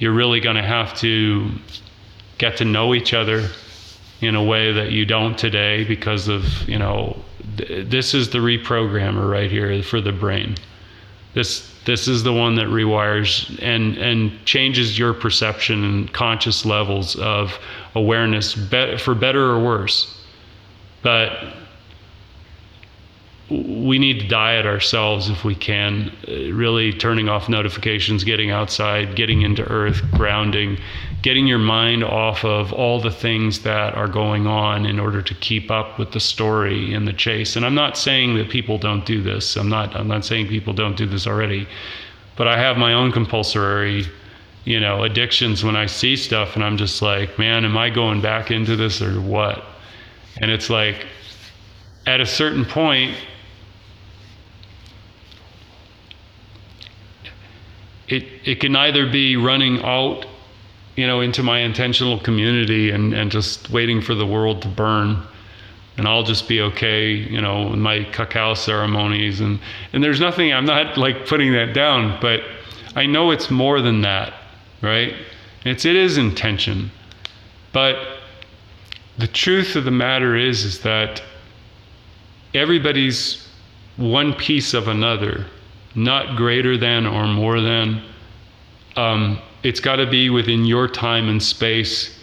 B: You're really going to have to get to know each other in a way that you don't today because of you know th- this is the reprogrammer right here for the brain. This this is the one that rewires and and changes your perception and conscious levels of awareness be- for better or worse. But we need to diet ourselves if we can uh, really turning off notifications getting outside getting into earth grounding getting your mind off of all the things that are going on in order to keep up with the story and the chase. And i'm not saying that people don't do this. I'm not i'm not saying people don't do this already. But i have my own compulsory you know addictions when i see stuff and i'm just like man am i going back into this or what? And it's like at a certain point it it can either be running out you know into my intentional community and and just waiting for the world to burn and I'll just be okay, you know, in my cacao ceremonies and and there's nothing I'm not like putting that down, but I know it's more than that, right? It's it is intention. But the truth of the matter is is that everybody's one piece of another not greater than or more than. Um, it's got to be within your time and space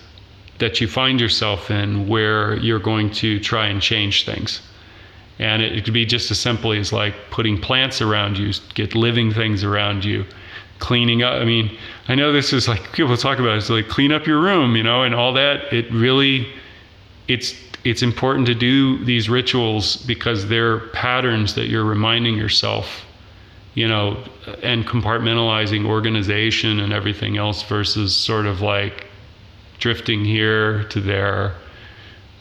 B: that you find yourself in where you're going to try and change things. And it, it could be just as simply as like putting plants around you, get living things around you, cleaning up. I mean, I know this is like people talk about it, it's like clean up your room, you know, and all that. It really, it's it's important to do these rituals because they're patterns that you're reminding yourself you know, and compartmentalizing organization and everything else versus sort of like drifting here to there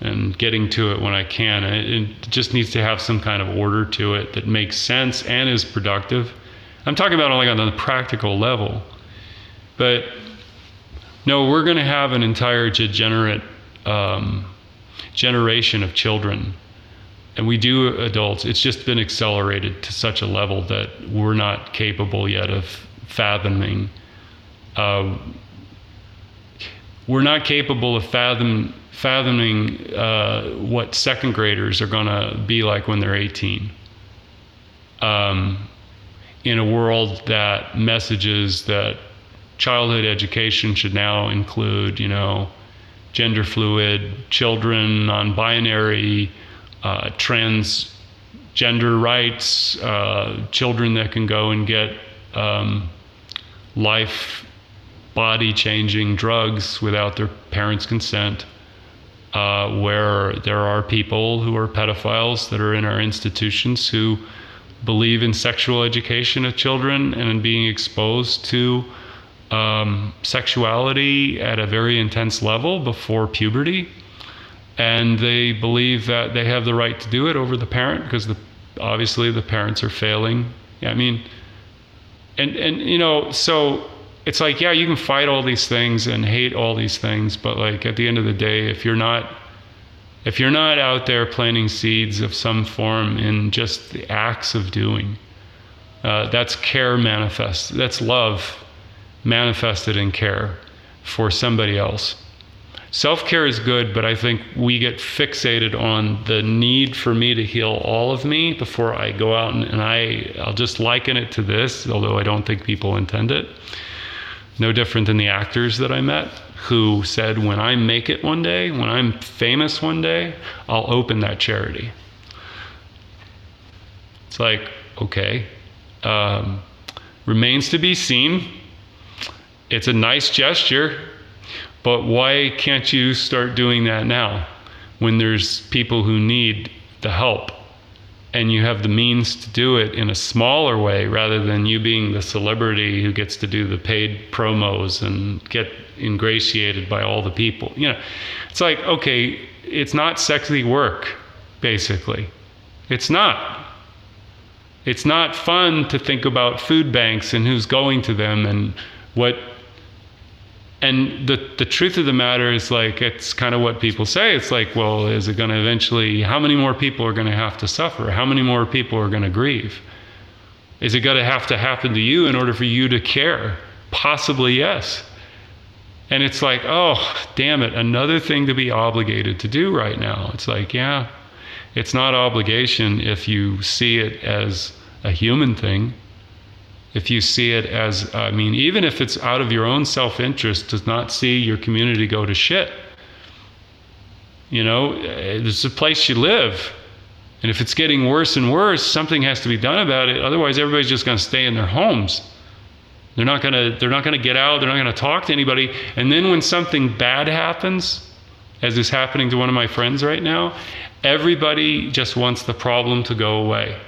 B: and getting to it when I can. It, it just needs to have some kind of order to it that makes sense and is productive. I'm talking about like on the practical level, but no, we're going to have an entire degenerate um, generation of children and we do adults it's just been accelerated to such a level that we're not capable yet of fathoming uh, we're not capable of fathom, fathoming uh, what second graders are going to be like when they're 18 um, in a world that messages that childhood education should now include you know gender fluid children non-binary uh, transgender rights, uh, children that can go and get um, life body changing drugs without their parents' consent. Uh, where there are people who are pedophiles that are in our institutions who believe in sexual education of children and in being exposed to um, sexuality at a very intense level before puberty and they believe that they have the right to do it over the parent because the obviously the parents are failing. Yeah, I mean, and and you know, so it's like yeah, you can fight all these things and hate all these things, but like at the end of the day, if you're not if you're not out there planting seeds of some form in just the acts of doing, uh, that's care manifest. That's love manifested in care for somebody else self care is good, but I think we get fixated on the need for me to heal all of me before I go out and, and I, I'll just liken it to this, although I don't think people intend it. No different than the actors that I met who said, when I make it one day, when I'm famous one day, I'll open that charity. It's like, okay, um, remains to be seen. It's a nice gesture but why can't you start doing that now when there's people who need the help and you have the means to do it in a smaller way rather than you being the celebrity who gets to do the paid promos and get ingratiated by all the people? You know, it's like, okay, it's not sexy work, basically. It's not. It's not fun to think about food banks and who's going to them and what and the the truth of the matter is like it's kind of what people say. It's like well is it going to eventually how many more people are going to have to suffer? How many more people are going to grieve? Is it going to have to happen to you in order for you to care? Possibly yes. And it's like oh damn it another thing to be obligated to do right now. It's like yeah it's not obligation if you see it as a human thing if you see it as, I mean, even if it's out of your own self interest, does not see your community go to shit. You know, it's a place you live. And if it's getting worse and worse, something has to be done about it. Otherwise, everybody's just going to stay in their homes. They're not going to they're not going to get out, they're not going to talk to anybody. And then when something bad happens, as is happening to one of my friends right now, everybody just wants the problem to go away.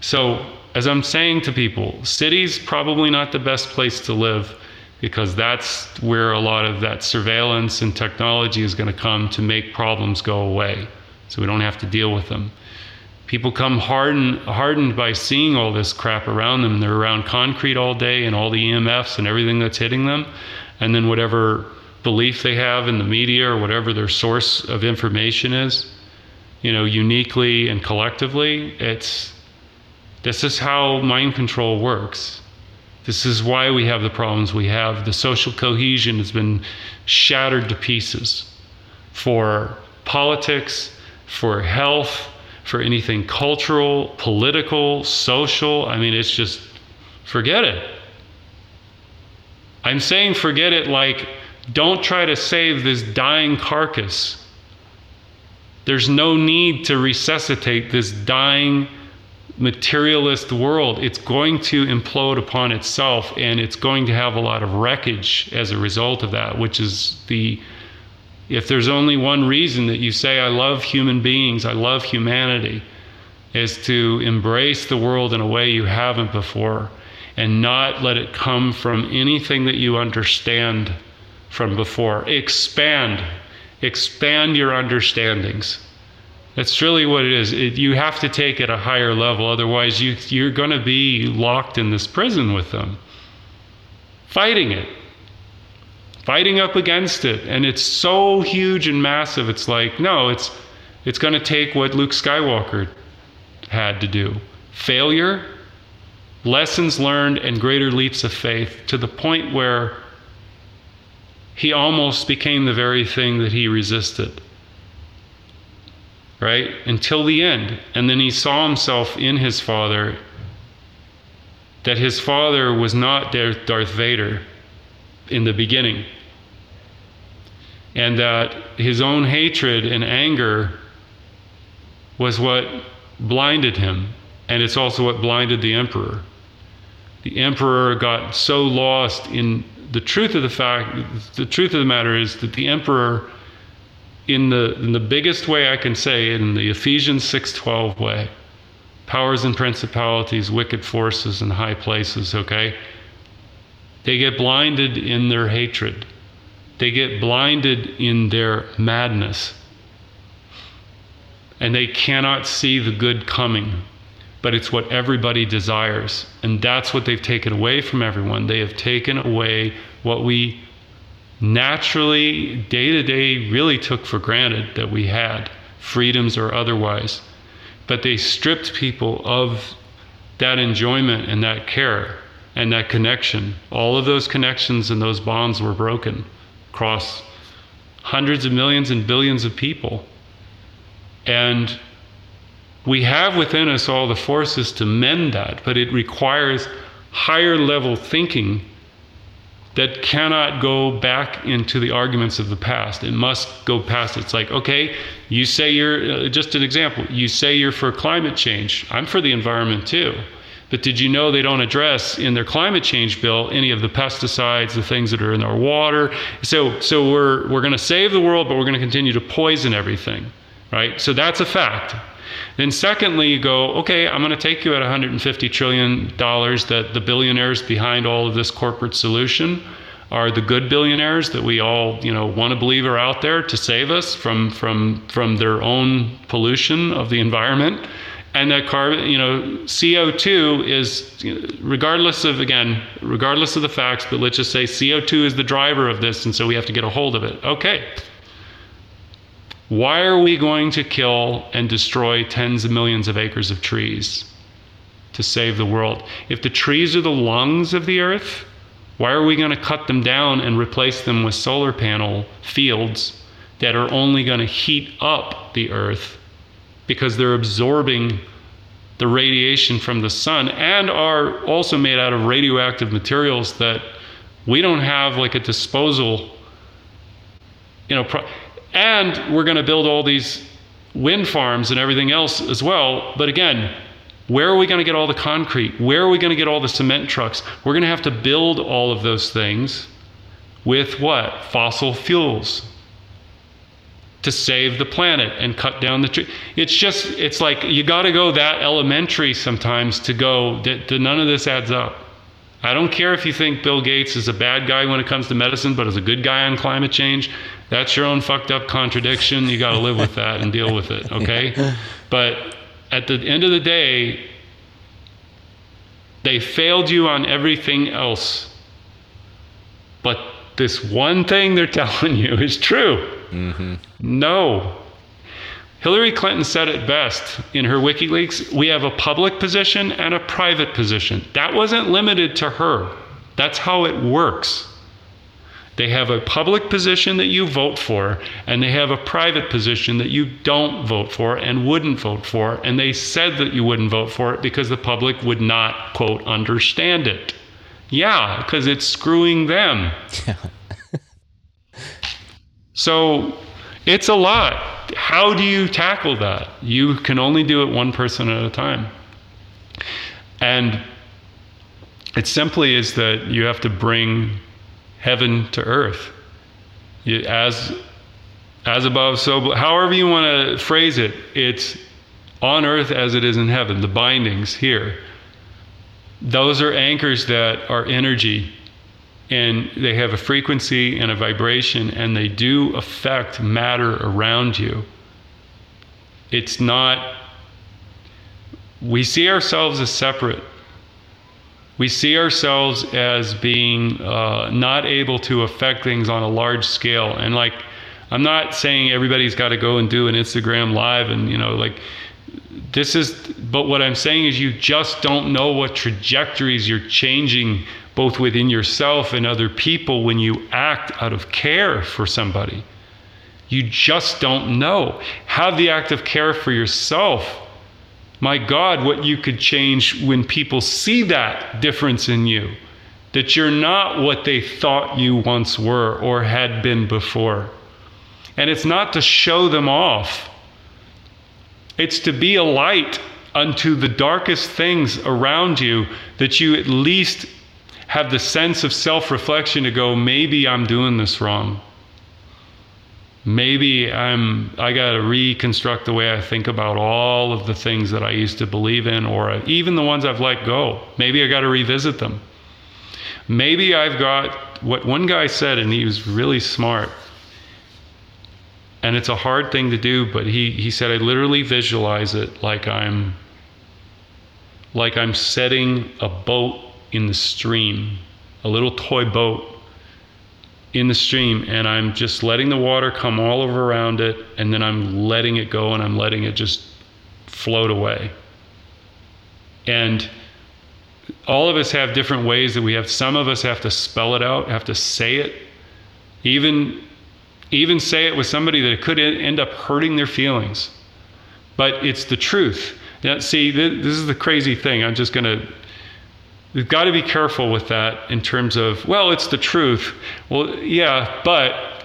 B: So as I'm saying to people, cities probably not the best place to live because that's where a lot of that surveillance and technology is going to come to make problems go away so we don't have to deal with them. People come hardened, hardened by seeing all this crap around them. They're around concrete all day and all the EMFs and everything that's hitting them. And then whatever belief they have in the media or whatever their source of information is, you know, uniquely and collectively, it's this is how mind control works. This is why we have the problems we have. The social cohesion has been shattered to pieces for politics, for health, for anything cultural, political, social. I mean, it's just forget it. I'm saying forget it like don't try to save this dying carcass. There's no need to resuscitate this dying materialist world, it's going to implode upon itself and it's going to have a lot of wreckage as a result of that, which is the if there's only one reason that you say, I love human beings, I love humanity, is to embrace the world in a way you haven't before and not let it come from anything that you understand from before. Expand, expand your understandings. That's really what it is. It, you have to take it a higher level, otherwise, you, you're going to be locked in this prison with them, fighting it, fighting up against it. And it's so huge and massive. It's like, no, it's, it's going to take what Luke Skywalker had to do failure, lessons learned, and greater leaps of faith to the point where he almost became the very thing that he resisted right? Until the end. And then he saw himself in his father, that his father was not Darth Vader in the beginning. And that his own hatred and anger was what blinded him. And it's also what blinded the emperor. The emperor got so lost in the truth of the fact, the truth of the matter is that the emperor in the in the biggest way I can say in the Ephesians 6:12 way. Powers and principalities, wicked forces in high places, okay? They get blinded in their hatred. They get blinded in their madness. And they cannot see the good coming. But it's what everybody desires. And that's what they've taken away from everyone. They have taken away what we naturally, day to day, really took for granted that we had, freedoms or otherwise. But they stripped people of that enjoyment and that care and that connection. All of those connections and those bonds were broken across hundreds of millions and billions of people. And we have within us all the forces to mend that, but it requires higher level thinking that cannot go back into the arguments of the past. It must go past. It's like, okay, you say you're, uh, just an example, you say you're for climate change. I'm for the environment too. But did you know they don't address in their climate change bill any of the pesticides, the things that are in our water? So, so we're, we're going to save the world, but we're going to continue to poison everything, right? So that's a fact. Then, secondly, you go, okay, I'm going to take you at $150 trillion that the billionaires behind all of this corporate solution are the good billionaires that we all you know want to believe are out there to save us from from from their own pollution of the environment and that carbon, you know, CO2 is, regardless of, again, regardless of the facts, but let's just say CO2 is the driver of this, and so we have to get a hold of it. Okay. Why are we going to kill and destroy tens of millions of acres of trees to save the world? If the trees are the lungs of the earth, why are we going to cut them down and replace them with solar panel fields that are only going to heat up the earth because they're absorbing the radiation from the sun and are also made out of radioactive materials that we don't have like a disposal you know pro- and we're going to build all these wind farms and everything else as well but again where are we going to get all the concrete where are we going to get all the cement trucks we're going to have to build all of those things with what fossil fuels to save the planet and cut down the tree. It's just, it's like you got to go that elementary sometimes to go that, none of this adds up. I don't care if you think Bill Gates is a bad guy when it comes to medicine, but is a good guy on climate change. That's your own fucked up contradiction. You got to live with that and deal with it, okay? But at the end of the day, they failed you on everything else. But this one thing they're telling you is true. Mm-hmm. No. Hillary Clinton said it best in her WikiLeaks we have a public position and a private position. That wasn't limited to her, that's how it works. They have a public position that you vote for, and they have a private position that you don't vote for and wouldn't vote for. And they said that you wouldn't vote for it because the public would not, quote, understand it. Yeah, because it's screwing them. so it's a lot. How do you tackle that? You can only do it one person at a time. And it simply is that you have to bring heaven to earth. As, as above, so. However you want to phrase it, it's on earth as it is in heaven, the bindings here. Those are anchors that are energy and they have a frequency and a vibration and they do affect matter around you. It's not, we see ourselves as separate. We see ourselves as being uh, not able to affect things on a large scale. And like, I'm not saying everybody's got to go and do an Instagram live and, you know, like, this is, but what I'm saying is you just don't know what trajectories you're changing both within yourself and other people when you act out of care for somebody. You just don't know. Have the act of care for yourself. My God, what you could change when people see that difference in you, that you're not what they thought you once were or had been before. And it's not to show them off, it's to be a light unto the darkest things around you that you at least have the sense of self reflection to go, maybe I'm doing this wrong. Maybe I'm, I got to reconstruct the way I think about all of the things that I used to believe in, or even the ones I've let go. Maybe I got to revisit them. Maybe I've got what one guy said, and he was really smart. And it's a hard thing to do, but he, he said, I literally visualize it like I'm like I'm setting a boat in the stream, a little toy boat in the stream, and I'm just letting the water come all over around it, and then I'm letting it go and I'm letting it just float away. And all of us have different ways that we have. Some of us have to spell it out, have to say it, even even say it with somebody that could end up hurting their feelings. But it's the truth. Now, see, this is the crazy thing. I'm just going to We've got to be careful with that in terms of, well, it's the truth. Well, yeah, but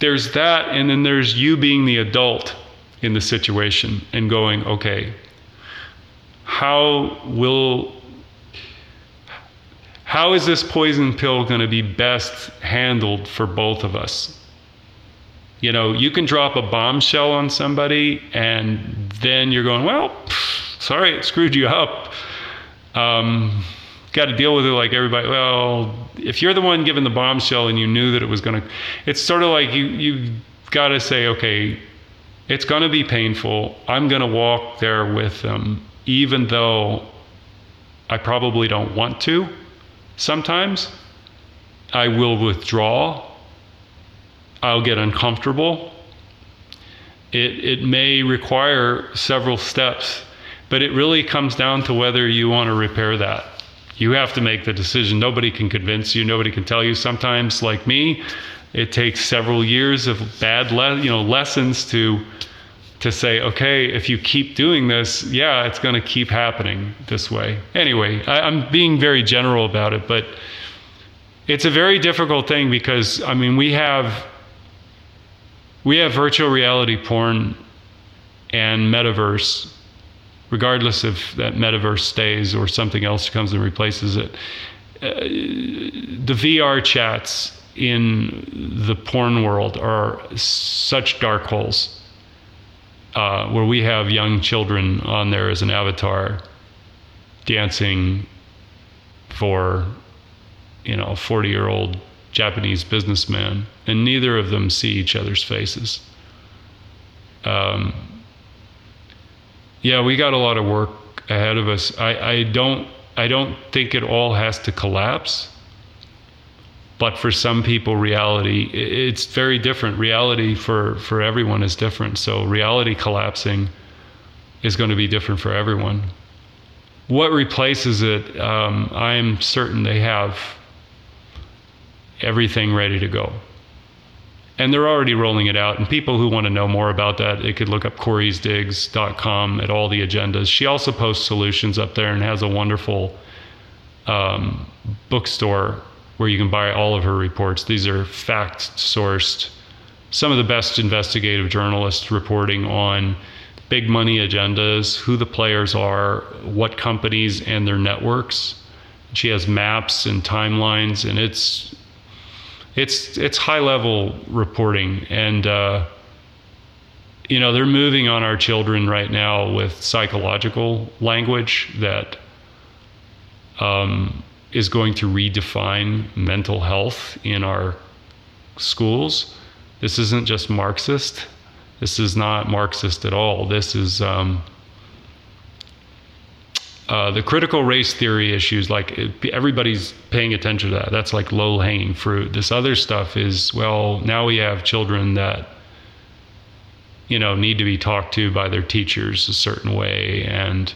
B: there's that, and then there's you being the adult in the situation and going, okay, how will how is this poison pill going to be best handled for both of us? You know, you can drop a bombshell on somebody, and then you're going, well, sorry, it screwed you up um, got to deal with it like everybody. Well, if you're the one given the bombshell and you knew that it was going to, it's sort of like you you got to say, okay, It's going to be painful. I'm going to walk there with them, even though I probably don't want to. Sometimes I will withdraw. I'll get uncomfortable. It, it may require several steps, but it really comes down to whether you want to repair that. You have to make the decision. Nobody can convince you. Nobody can tell you. Sometimes, like me, it takes several years of bad, le- you know, lessons to to say, okay, if you keep doing this, yeah, it's going to keep happening this way. Anyway, I, I'm being very general about it, but it's a very difficult thing because I mean, we have we have virtual reality porn and metaverse regardless if that metaverse stays or something else comes and replaces it. Uh, the VR chats in the porn world are such dark holes uh, where we have young children on there as an avatar dancing for, you know, a 40 year old Japanese businessman, and neither of them see each other's faces. Um, yeah, we got a lot of work ahead of us. I, I don't I don't think it all has to collapse. But for some people, reality it's very different. Reality for for everyone is different. So reality collapsing is going to be different for everyone. What replaces it? Um, I'm certain they have everything ready to go and they're already rolling it out. And people who want to know more about that, they could look up CoreysDigs.com at all the agendas. She also posts solutions up there and has a wonderful um, bookstore where you can buy all of her reports. These are fact sourced, some of the best investigative journalists reporting on big money agendas, who the players are, what companies and their networks. She has maps and timelines, and it's it's it's high level reporting and uh, you know they're moving on our children right now with psychological language that um, is going to redefine mental health in our schools. This isn't just marxist. This is not marxist at all. This is um, uh, the critical race theory issues, like everybody's paying attention to that. That's like low hanging fruit. This other stuff is, well, now we have children that, you know, need to be talked to by their teachers a certain way, and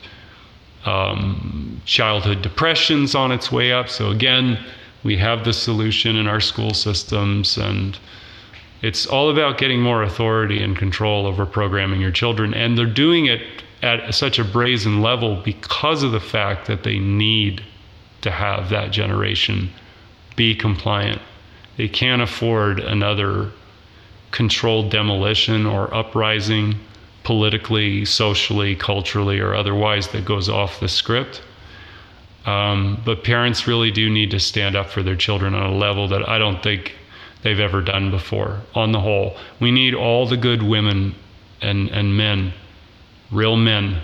B: um, childhood depression's on its way up. So again, we have the solution in our school systems, and it's all about getting more authority and control over programming your children, and they're doing it at such a brazen level because of the fact that they need to have that generation be compliant. They can't afford another controlled demolition or uprising politically, socially, culturally, or otherwise that goes off the script. Um, but parents really do need to stand up for their children on a level that I don't think they've ever done before, on the whole. We need all the good women and, and men real men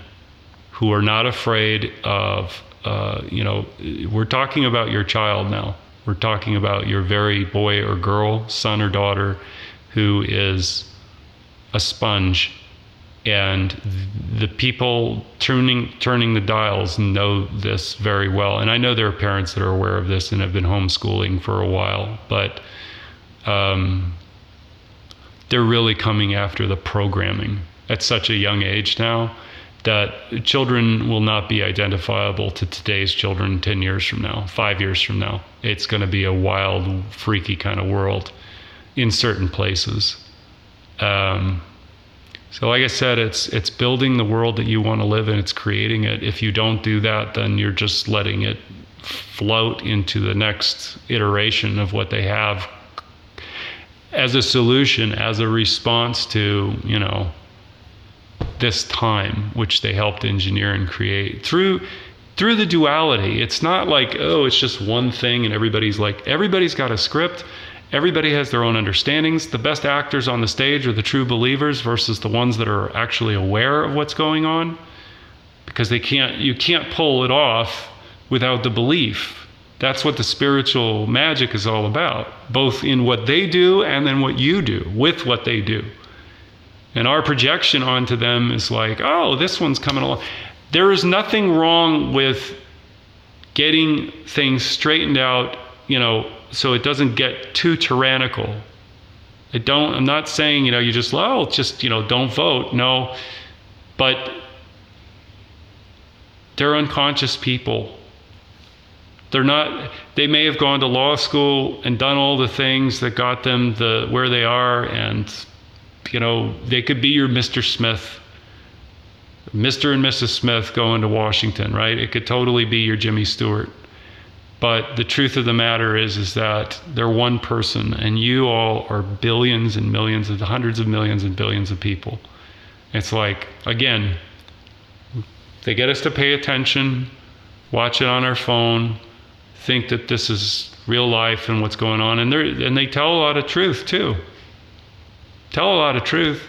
B: who are not afraid of, uh, you know, we're talking about your child now. We're talking about your very boy or girl, son or daughter, who is a sponge. And the people turning turning the dials know this very well. And I know there are parents that are aware of this and have been homeschooling for a while, but um, they're really coming after the programming at such a young age now that children will not be identifiable to today's children 10 years from now, five years from now. It's going to be a wild, freaky kind of world in certain places. Um, so, like I said, it's it's building the world that you want to live in. It's creating it. If you don't do that, then you're just letting it float into the next iteration of what they have as a solution, as a response to you know this time which they helped engineer and create. Through through the duality it's not like oh it's just one thing and everybody's like everybody's got a script. Everybody has their own understandings. The best actors on the stage are the true believers versus the ones that are actually aware of what's going on. Because they can't you can't pull it off without the belief. That's what the spiritual magic is all about both in what they do and then what you do with what they do And our projection onto them is like, oh, this one's coming along. There is nothing wrong with getting things straightened out, you know, so it doesn't get too tyrannical. I don't I'm not saying, you know, you just oh, just, you know, don't vote. No. But they're unconscious people. They're not they may have gone to law school and done all the things that got them the where they are and you know, they could be your Mr. Smith. Mr. and Mrs. Smith going to Washington, right? It could totally be your Jimmy Stewart. But the truth of the matter is, is that they're one person, and you all are billions and millions of hundreds of millions and billions of people. It's like again, they get us to pay attention, watch it on our phone, think that this is real life and what's going on, and they and they tell a lot of truth too. Tell a lot of truth,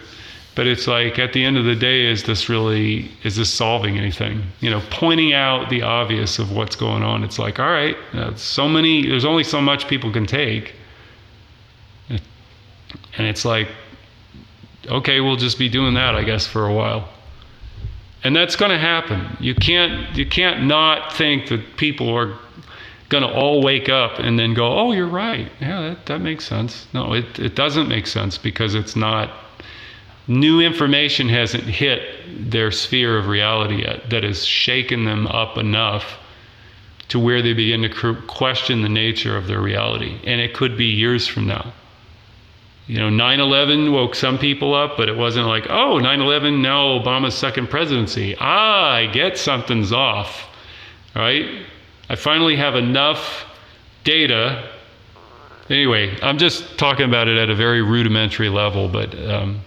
B: but it's like at the end of the day is this really is this solving anything? You know pointing out the obvious of what's going on. It's like all right so many there's only so much people can take. And it's like okay we'll just be doing that i guess for a while. And that's going to happen. You can't you can't not think that people are going to all wake up and then go oh you're right yeah that, that makes sense no it, it doesn't make sense because it's not new information hasn't hit their sphere of reality yet that has shaken them up enough to where they begin to question the nature of their reality. And it could be years from now. You know, 9 11 woke some people up, but it wasn't like, oh, 9 11, now Obama's second presidency. Ah, I get something's off, right? I finally have enough data. Anyway, I'm just talking about it at a very rudimentary level, but um,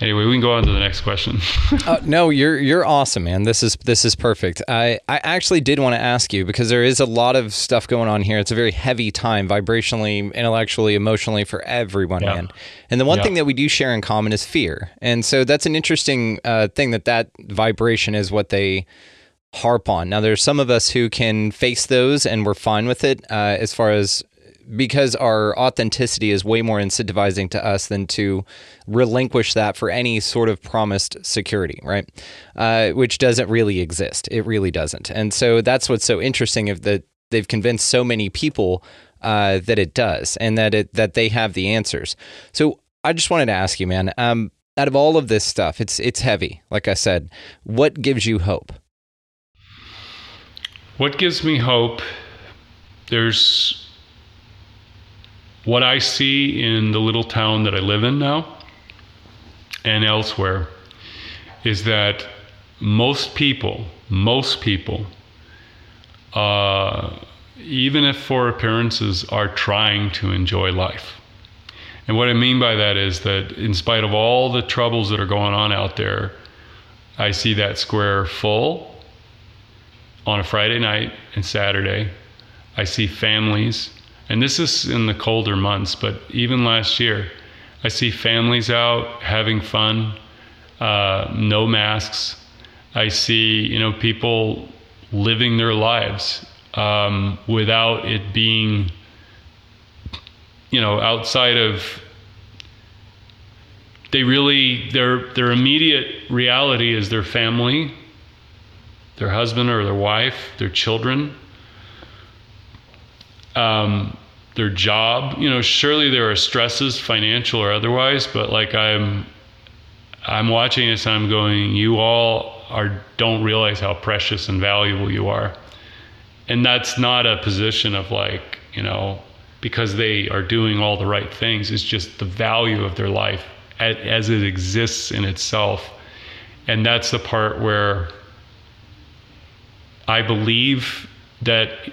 B: anyway, we can go on to the next question.
A: uh, no, you're you're awesome, man. This is this is perfect. I I actually did want to ask you because there is a lot of stuff going on here. It's a very heavy time, vibrationally, intellectually, emotionally for everyone, yeah. man. And the one yeah. thing that we do share in common is fear, and so that's an interesting uh, thing that that vibration is what they harp on. Now, there's some of us who can face those, and we're fine with it uh, as far as because our authenticity is way more incentivizing to us than to relinquish that for any sort of promised security, right? Uh, which doesn't really exist. It really doesn't. And so that's what's so interesting of that they've convinced so many people uh, that it does and that it that they have the answers. So I just wanted to ask you, man. Um, out of all of this stuff, it's it's heavy. Like I said, what gives you hope?
B: What gives me hope? There's what I see in the little town that I live in now and elsewhere is that most people, most people, uh, even if for appearances, are trying to enjoy life. And what I mean by that is that, in spite of all the troubles that are going on out there, I see that square full on a Friday night and Saturday. I see families and this is in the colder months, but even last year, I see families out having fun, uh, no masks. I see, you know, people living their lives um, without it being, you know, outside of. They really their their immediate reality is their family, their husband or their wife, their children. Um, their job. You know, surely there are stresses, financial or otherwise, but like I'm I'm watching this and I'm going, you all are don't realize how precious and valuable you are. And that's not a position of like, you know, because they are doing all the right things. It's just the value of their life as, as it exists in itself. And that's the part where I believe that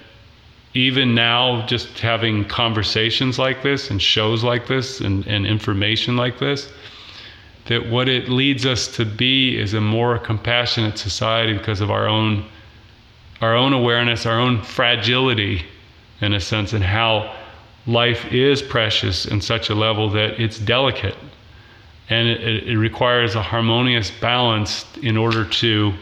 B: even now, just having conversations like this and shows like this and, and information like this, that what it leads us to be is a more compassionate society because of our own our own awareness, our own fragility in a sense, and how life is precious in such a level that it's delicate. And it, it requires a harmonious balance in order to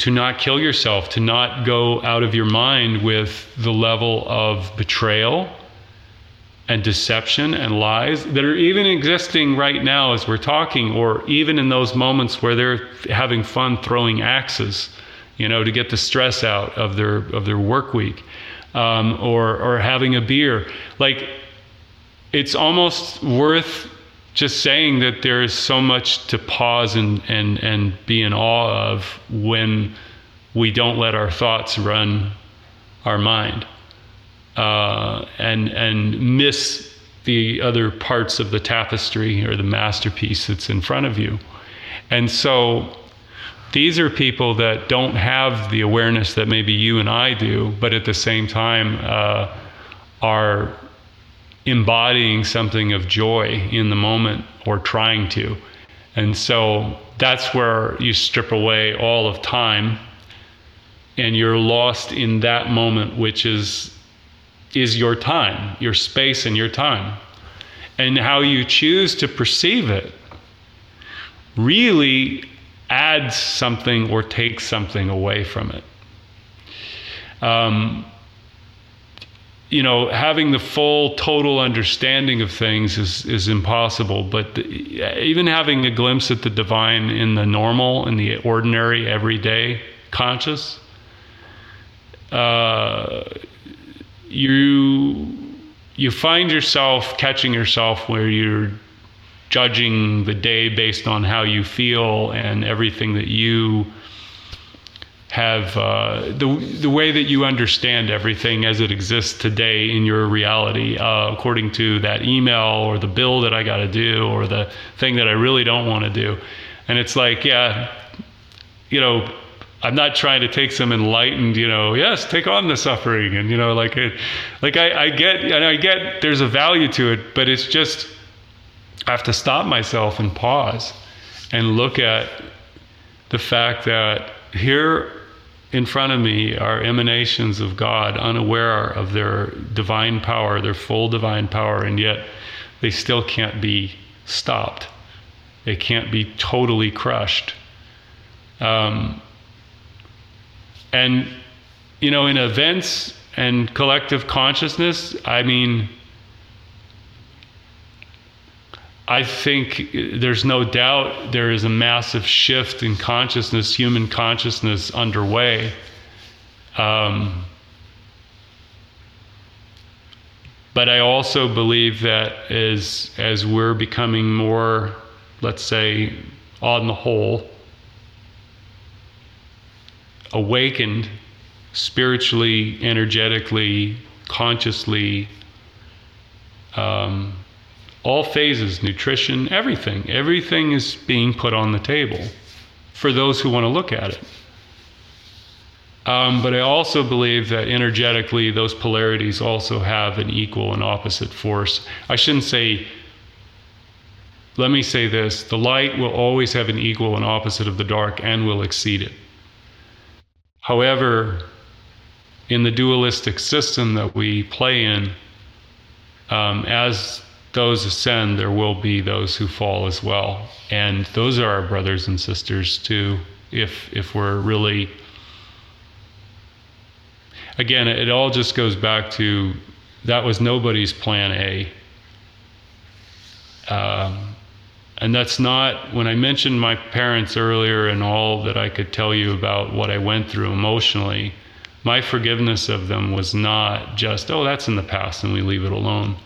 B: to not kill yourself, to not go out of your mind with the level of betrayal and deception and lies that are even existing right now as we're talking, or even in those moments where they're having fun throwing axes, you know, to get the stress out of their of their work week, um, or or having a beer. Like, it's almost worth just saying that there is so much to pause and and and be in awe of when we don't let our thoughts run our mind uh, and and miss the other parts of the tapestry or the masterpiece that's in front of you. And so these are people that don't have the awareness that maybe you and I do, but at the same time uh, are embodying something of joy in the moment or trying to. And so that's where you strip away all of time and you're lost in that moment, which is is your time, your space and your time. And how you choose to perceive it really adds something or takes something away from it. Um, you know, having the full, total understanding of things is, is impossible, but the, even having a glimpse at the divine in the normal, in the ordinary, everyday conscious, uh, you you find yourself catching yourself where you're judging the day based on how you feel and everything that you have uh, the the way that you understand everything as it exists today in your reality, uh, according to that email or the bill that I got to do or the thing that I really don't want to do, and it's like, yeah, you know, I'm not trying to take some enlightened, you know, yes, take on the suffering, and you know, like, it, like I, I get, and I get, there's a value to it, but it's just, I have to stop myself and pause, and look at the fact that here in front of me are emanations of God, unaware of their divine power, their full divine power, and yet they still can't be stopped. They can't be totally crushed. Um, and, you know, in events and collective consciousness, I mean, I think there's no doubt there is a massive shift in consciousness, human consciousness underway. Um, but I also believe that as as we're becoming more, let's say, on the whole, awakened spiritually, energetically, consciously, um, all phases, nutrition, everything. Everything is being put on the table for those who want to look at it. Um, but I also believe that energetically, those polarities also have an equal and opposite force. I shouldn't say, let me say this the light will always have an equal and opposite of the dark and will exceed it. However, in the dualistic system that we play in, um, as those ascend, there will be those who fall as well. And those are our brothers and sisters too, if if we're really again, it all just goes back to that was nobody's plan A. Um, and that's not when I mentioned my parents earlier and all that I could tell you about what I went through emotionally. My forgiveness of them was not just, oh, that's in the past and we leave it alone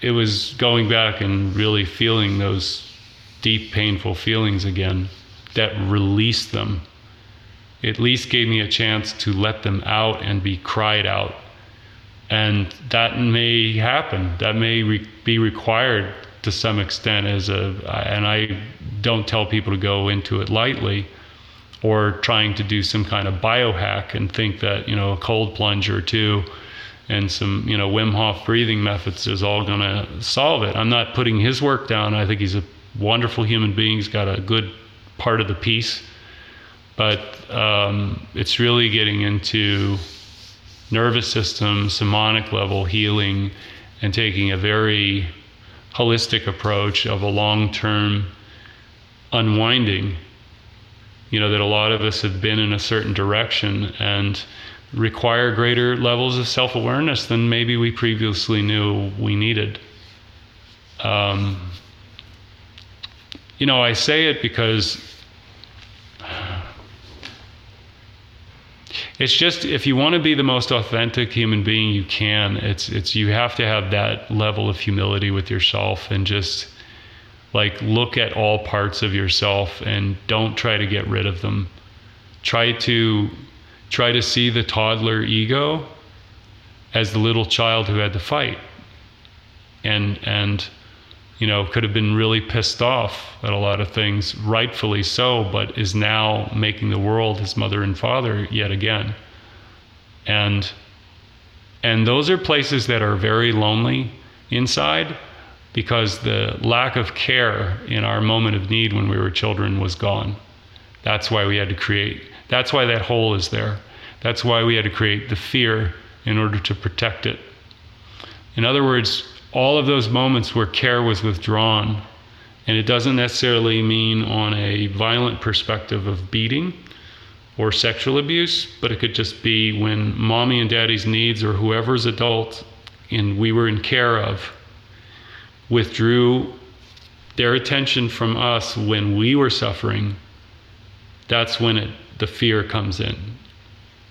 B: it was going back and really feeling those deep, painful feelings again that released them. At least gave me a chance to let them out and be cried out. And that may happen. That may re- be required to some extent as a, and I don't tell people to go into it lightly or trying to do some kind of biohack and think that, you know, a cold plunge or two and some you know Wim Hof breathing methods is all going to solve it. I'm not putting his work down. I think he's a wonderful human being. He's got a good part of the piece, but um, it's really getting into nervous system, somatic level healing, and taking a very holistic approach of a long-term unwinding. You know that a lot of us have been in a certain direction and require greater levels of self awareness than maybe we previously knew we needed. Um, you know, I say it because it's just if you want to be the most authentic human being you can, it's it's you have to have that level of humility with yourself and just like look at all parts of yourself and don't try to get rid of them. Try to try to see the toddler ego as the little child who had to fight. And and you know could have been really pissed off at a lot of things rightfully so but is now making the world his mother and father yet again. And and those are places that are very lonely inside because the lack of care in our moment of need when we were children was gone. That's why we had to create that's why that hole is there. That's why we had to create the fear in order to protect it. In other words, all of those moments where care was withdrawn, and it doesn't necessarily mean on a violent perspective of beating or sexual abuse, but it could just be when mommy and daddy's needs or whoever's adult and we were in care of withdrew their attention from us when we were suffering, that's when it the fear comes in.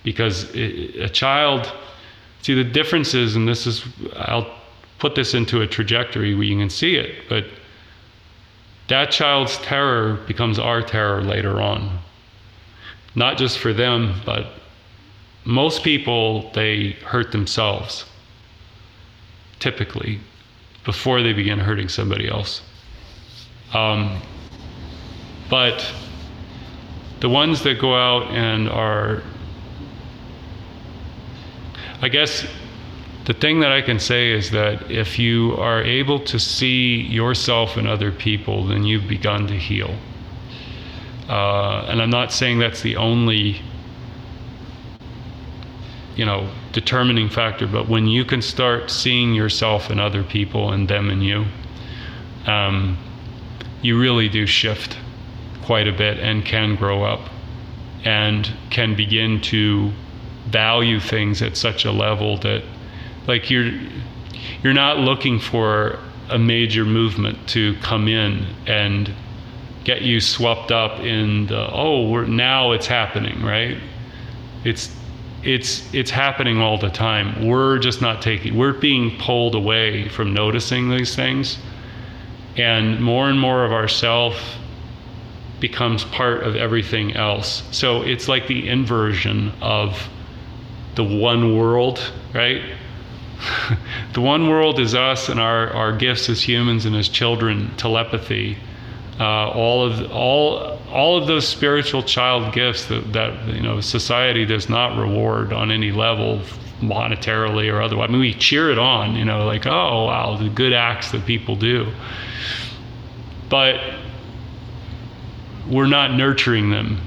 B: Because a child, see, the differences, and this is, I'll put this into a trajectory where you can see it, but that child's terror becomes our terror later on. Not just for them, but most people, they hurt themselves, typically, before they begin hurting somebody else. Um, but the ones that go out and are I guess the thing that I can say is that if you are able to see yourself and other people, then you've begun to heal. Uh, and I'm not saying that's the only, you know, determining factor, but when you can start seeing yourself and other people and them and you, um, you really do shift quite a bit and can grow up and can begin to value things at such a level that like you're you're not looking for a major movement to come in and get you swept up in the oh we're now it's happening right? It's it's it's happening all the time. We're just not taking we're being pulled away from noticing these things. And more and more of ourself becomes part of everything else. So it's like the inversion of the one world, right? the one world is us and our, our gifts as humans and as children, telepathy, uh, all of all all of those spiritual child gifts that, that you know society does not reward on any level monetarily or otherwise. I mean, we cheer it on, you know, like oh wow, the good acts that people do, but we're not nurturing them.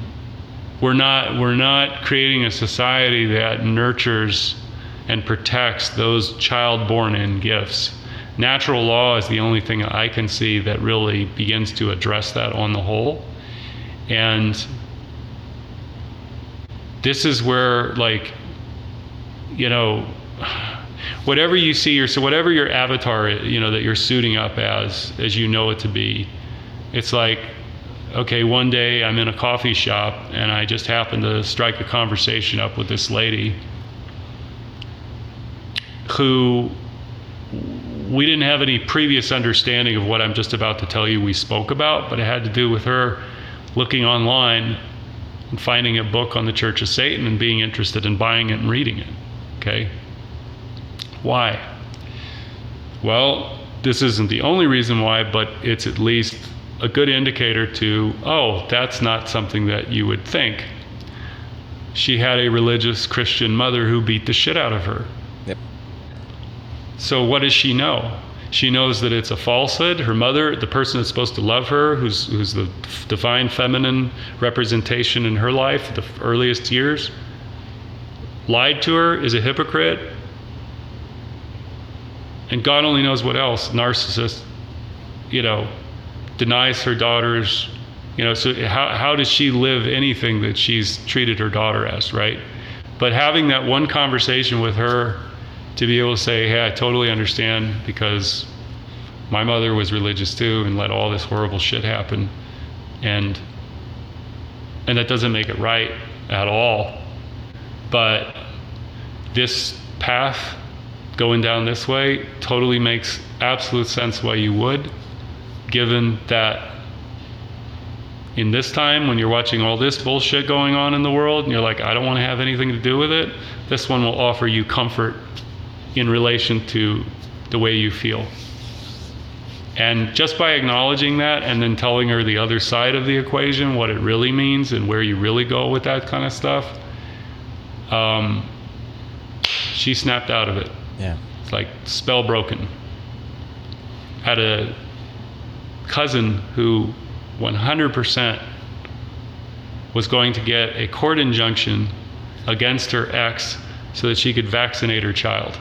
B: We're not, we're not creating a society that nurtures and protects those child born in gifts. Natural law is the only thing I can see that really begins to address that on the whole. And this is where, like, you know, whatever you see or so whatever your avatar you know that you're suiting up as as you know it to be it's like okay, one day I'm in a coffee shop and I just happen to strike a conversation up with this lady who we didn't have any previous understanding of what I'm just about to tell you we spoke about, but it had to do with her looking online and finding a book on the Church of Satan and being interested in buying it and reading it. Okay? Why? Well, this isn't the only reason why, but it's at least a good indicator to, oh, that's not something that you would think. She had a religious Christian mother who beat the shit out of her.
A: Yep.
B: So what does she know? She knows that it's a falsehood. Her mother, the person that's supposed to love her, who's, who's the divine feminine representation in her life, the earliest years, lied to her, is a hypocrite. And God only knows what else. Narcissist, you know, denies her daughters you know so how, how does she live anything that she's treated her daughter as right But having that one conversation with her to be able to say, hey, I totally understand because my mother was religious too and let all this horrible shit happen. And and that doesn't make it right at all. But this path going down this way totally makes absolute sense why you would, given that in this time when you're watching all this bullshit going on in the world and you're like, I don't want to have anything to do with it, this one will offer you comfort in relation to the way you feel. And just by acknowledging that and then telling her the other side of the equation, what it really means and where you really go with that kind of stuff, um, she snapped out of it.
A: Yeah.
B: It's like spell broken. Had a cousin who 100% was going to get a court injunction against her ex so that she could vaccinate her child.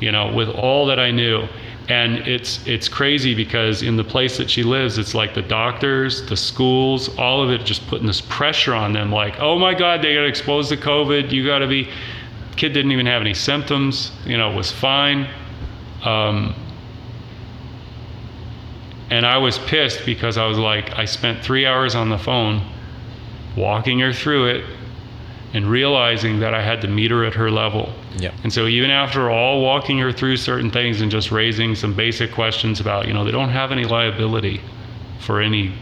B: You know, with all that I knew. And it's it's crazy because in the place that she lives, it's like the doctors, the schools, all of it just putting this pressure on them like, "Oh my god, they got exposed to COVID. You got to be kid didn't even have any symptoms, you know, was fine. Um, and I was pissed because I was like, I spent three hours on the phone walking her through it and realizing that I had to meet her at her level.
A: Yep.
B: And so even after all walking her through certain things and just raising some basic questions about, you know, they don't have any liability for any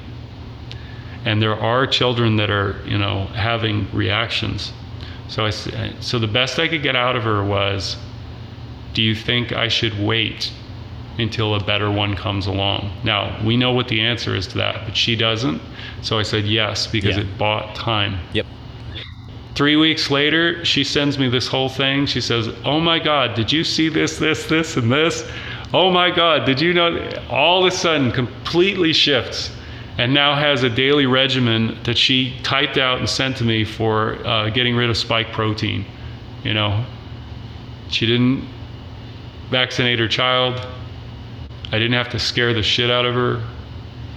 B: and there are children that are, you know, having reactions. So I so the best I could get out of her was do you think I should wait until a better one comes along? Now, we know what the answer is to that, but she doesn't. So I said yes because
A: Yeah.
B: it bought time.
A: Yep.
B: Three weeks later, she sends me this whole thing. She says, Oh my God, did you see this, this, this, and this? Oh my God, did you know? All of a sudden, completely shifts and now has a daily regimen that she typed out and sent to me for uh, getting rid of spike protein. You know, she didn't vaccinate her child. I didn't have to scare the shit out of her.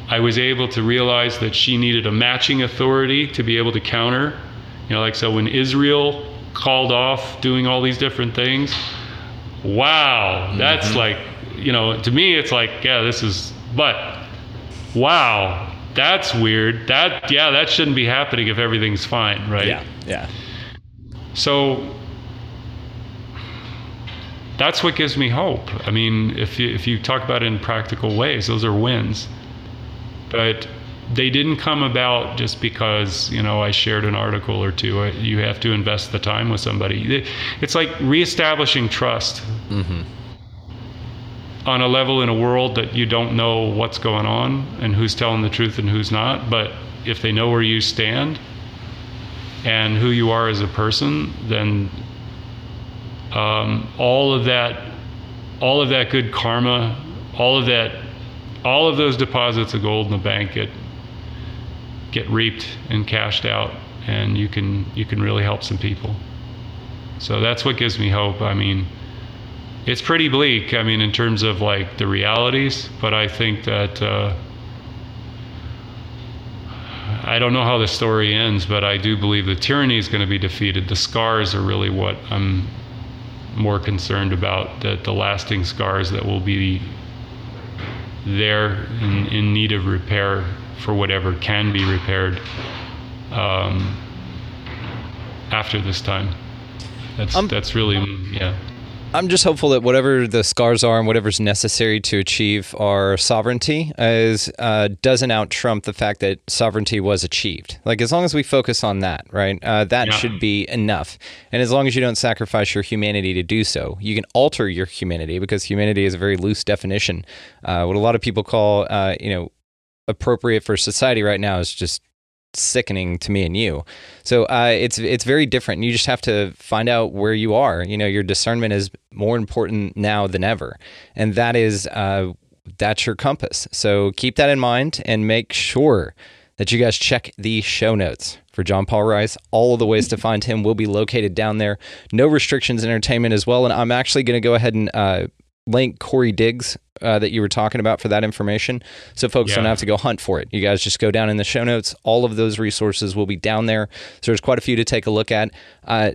B: I was able to realize that she needed a matching authority to be able to counter. You know, like so when Israel called off doing all these different things, wow, that's mm-hmm. like, you know, to me, it's like, yeah, this is, but wow, that's weird. That, yeah, that shouldn't be happening if everything's fine, right?
A: Yeah. Yeah.
B: So that's what gives me hope. I mean, if you, if you talk about it in practical ways, those are wins. But they didn't come about just because you know I shared an article or two. You have to invest the time with somebody. It's like reestablishing trust mm-hmm. on a level in a world that you don't know what's going on and who's telling the truth and who's not. But if they know where you stand and who you are as a person, then um, all of that, all of that good karma, all of that, all of those deposits of gold in the bank get get reaped and cashed out, and you can you can really help some people. So that's what gives me hope. I mean, it's pretty bleak. I mean, in terms of like the realities, but I think that. Uh, I don't know how the story ends, but I do believe the tyranny is going to be defeated. The scars are really what I'm more concerned about, that the lasting scars that will be there in, in need of repair for whatever can be repaired um, after this time. That's,
A: Um,
B: that's really, yeah.
A: I'm just hopeful that whatever the scars are and whatever's necessary to achieve our sovereignty is uh, doesn't out trump the fact that sovereignty was achieved. Like as long as we focus on that, right? Uh, that
B: Yeah.
A: should be enough. And as long as you don't sacrifice your humanity to do so, you can alter your humanity because humanity is a very loose definition. Uh, what a lot of people call, uh, you know, appropriate for society right now is just sickening to me and you. So uh, it's it's very different. You just have to find out where you are. You know, your discernment is more important now than ever, and that is uh, that's your compass. So keep that in mind and make sure that you guys check the show notes for John Paul Rice. All of the ways to find him will be located down there. No restrictions entertainment as well. And I'm actually going to go ahead and uh, link Corey's Digs uh, that you were talking about for that information. So folks don't have to go hunt for it. You guys just go down in the show notes. All of those resources will be down there. So there's quite a few to take a look at. Uh,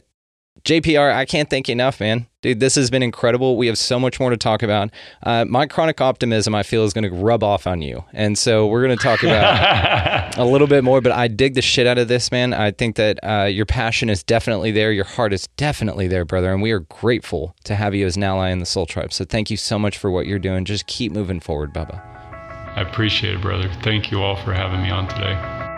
A: JPR, I can't thank you enough, man. Dude, this has been incredible. We have so much more to talk about. Uh, my chronic optimism, I feel, is going to rub off on you. And so we're going to talk about a little bit more, but I dig the shit out of this, man. I think that uh, your passion is definitely there. Your heart is definitely there, brother. And we are grateful to have you as an ally in the Soul Tribe. So thank you so much for what you're doing. Just keep moving forward, Bubba.
B: I appreciate it, brother. Thank you all for having me on today.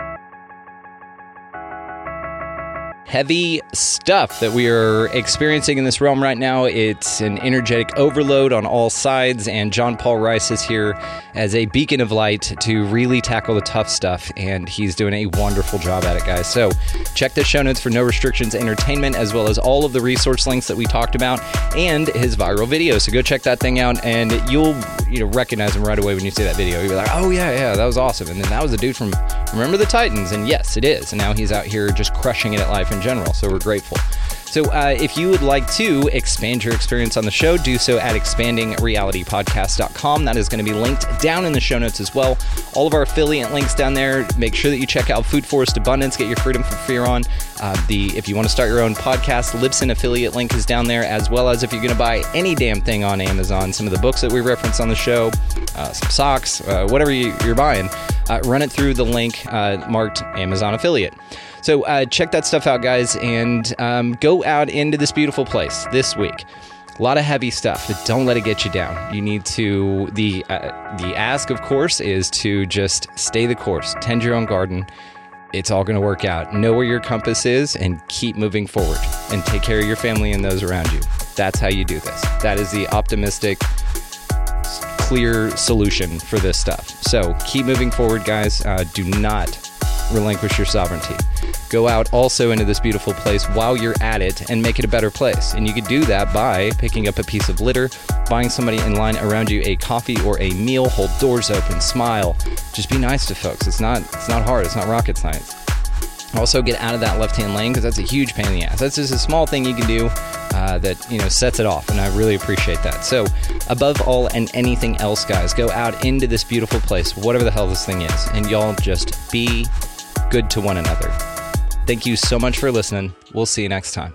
A: Heavy stuff that we are experiencing in this realm right now. It's an energetic overload on all sides, and John Paul Rice is here as a beacon of light to really tackle the tough stuff, and he's doing a wonderful job at it, guys. So check the show notes for No Restrictions Entertainment, as well as all of the resource links that we talked about, and his viral video. So go check that thing out, and you'll you know recognize him right away when you see that video. You'll be like, oh yeah, yeah, that was awesome. And then that was a dude from Remember the Titans, and yes, it is. And now he's out here just crushing it at life in general. So we're grateful. So, uh, if you would like to expand your experience on the show, do so at expandingrealitypodcast.com. That is going to be linked down in the show notes as well. All of our affiliate links down there. Make sure that you check out Food Forest Abundance, get your freedom from fear on. Uh, the if you want to start your own podcast, Libsyn affiliate link is down there, as well as if you're going to buy any damn thing on Amazon, some of the books that we reference on the show, uh, some socks, uh, whatever you, are buying, uh, run it through the link uh, marked Amazon affiliate. So uh, check that stuff out, guys, and um, go out into this beautiful place this week. A lot of heavy stuff, but don't let it get you down. You need to the the ask, of course, is to just stay the course, tend your own garden. It's all going to work out. Know where your compass is, and keep moving forward. And take care of your family and those around you. That's how you do this. That is the optimistic, clear solution for this stuff. So keep moving forward, guys. Uh, do not relinquish your sovereignty. Go out also into this beautiful place while you're at it and make it a better place. And you could do that by picking up a piece of litter, buying somebody in line around you a coffee or a meal, hold doors open, smile. Just be nice to folks. It's not it's not hard. It's not rocket science. Also, get out of that left-hand lane because that's a huge pain in the ass. That's just a small thing you can do uh, that you know sets it off, and I really appreciate that. So, above all and anything else, guys, go out into this beautiful place, whatever the hell this thing is, and y'all just be good to one another. Thank you so much for listening. We'll see you next time.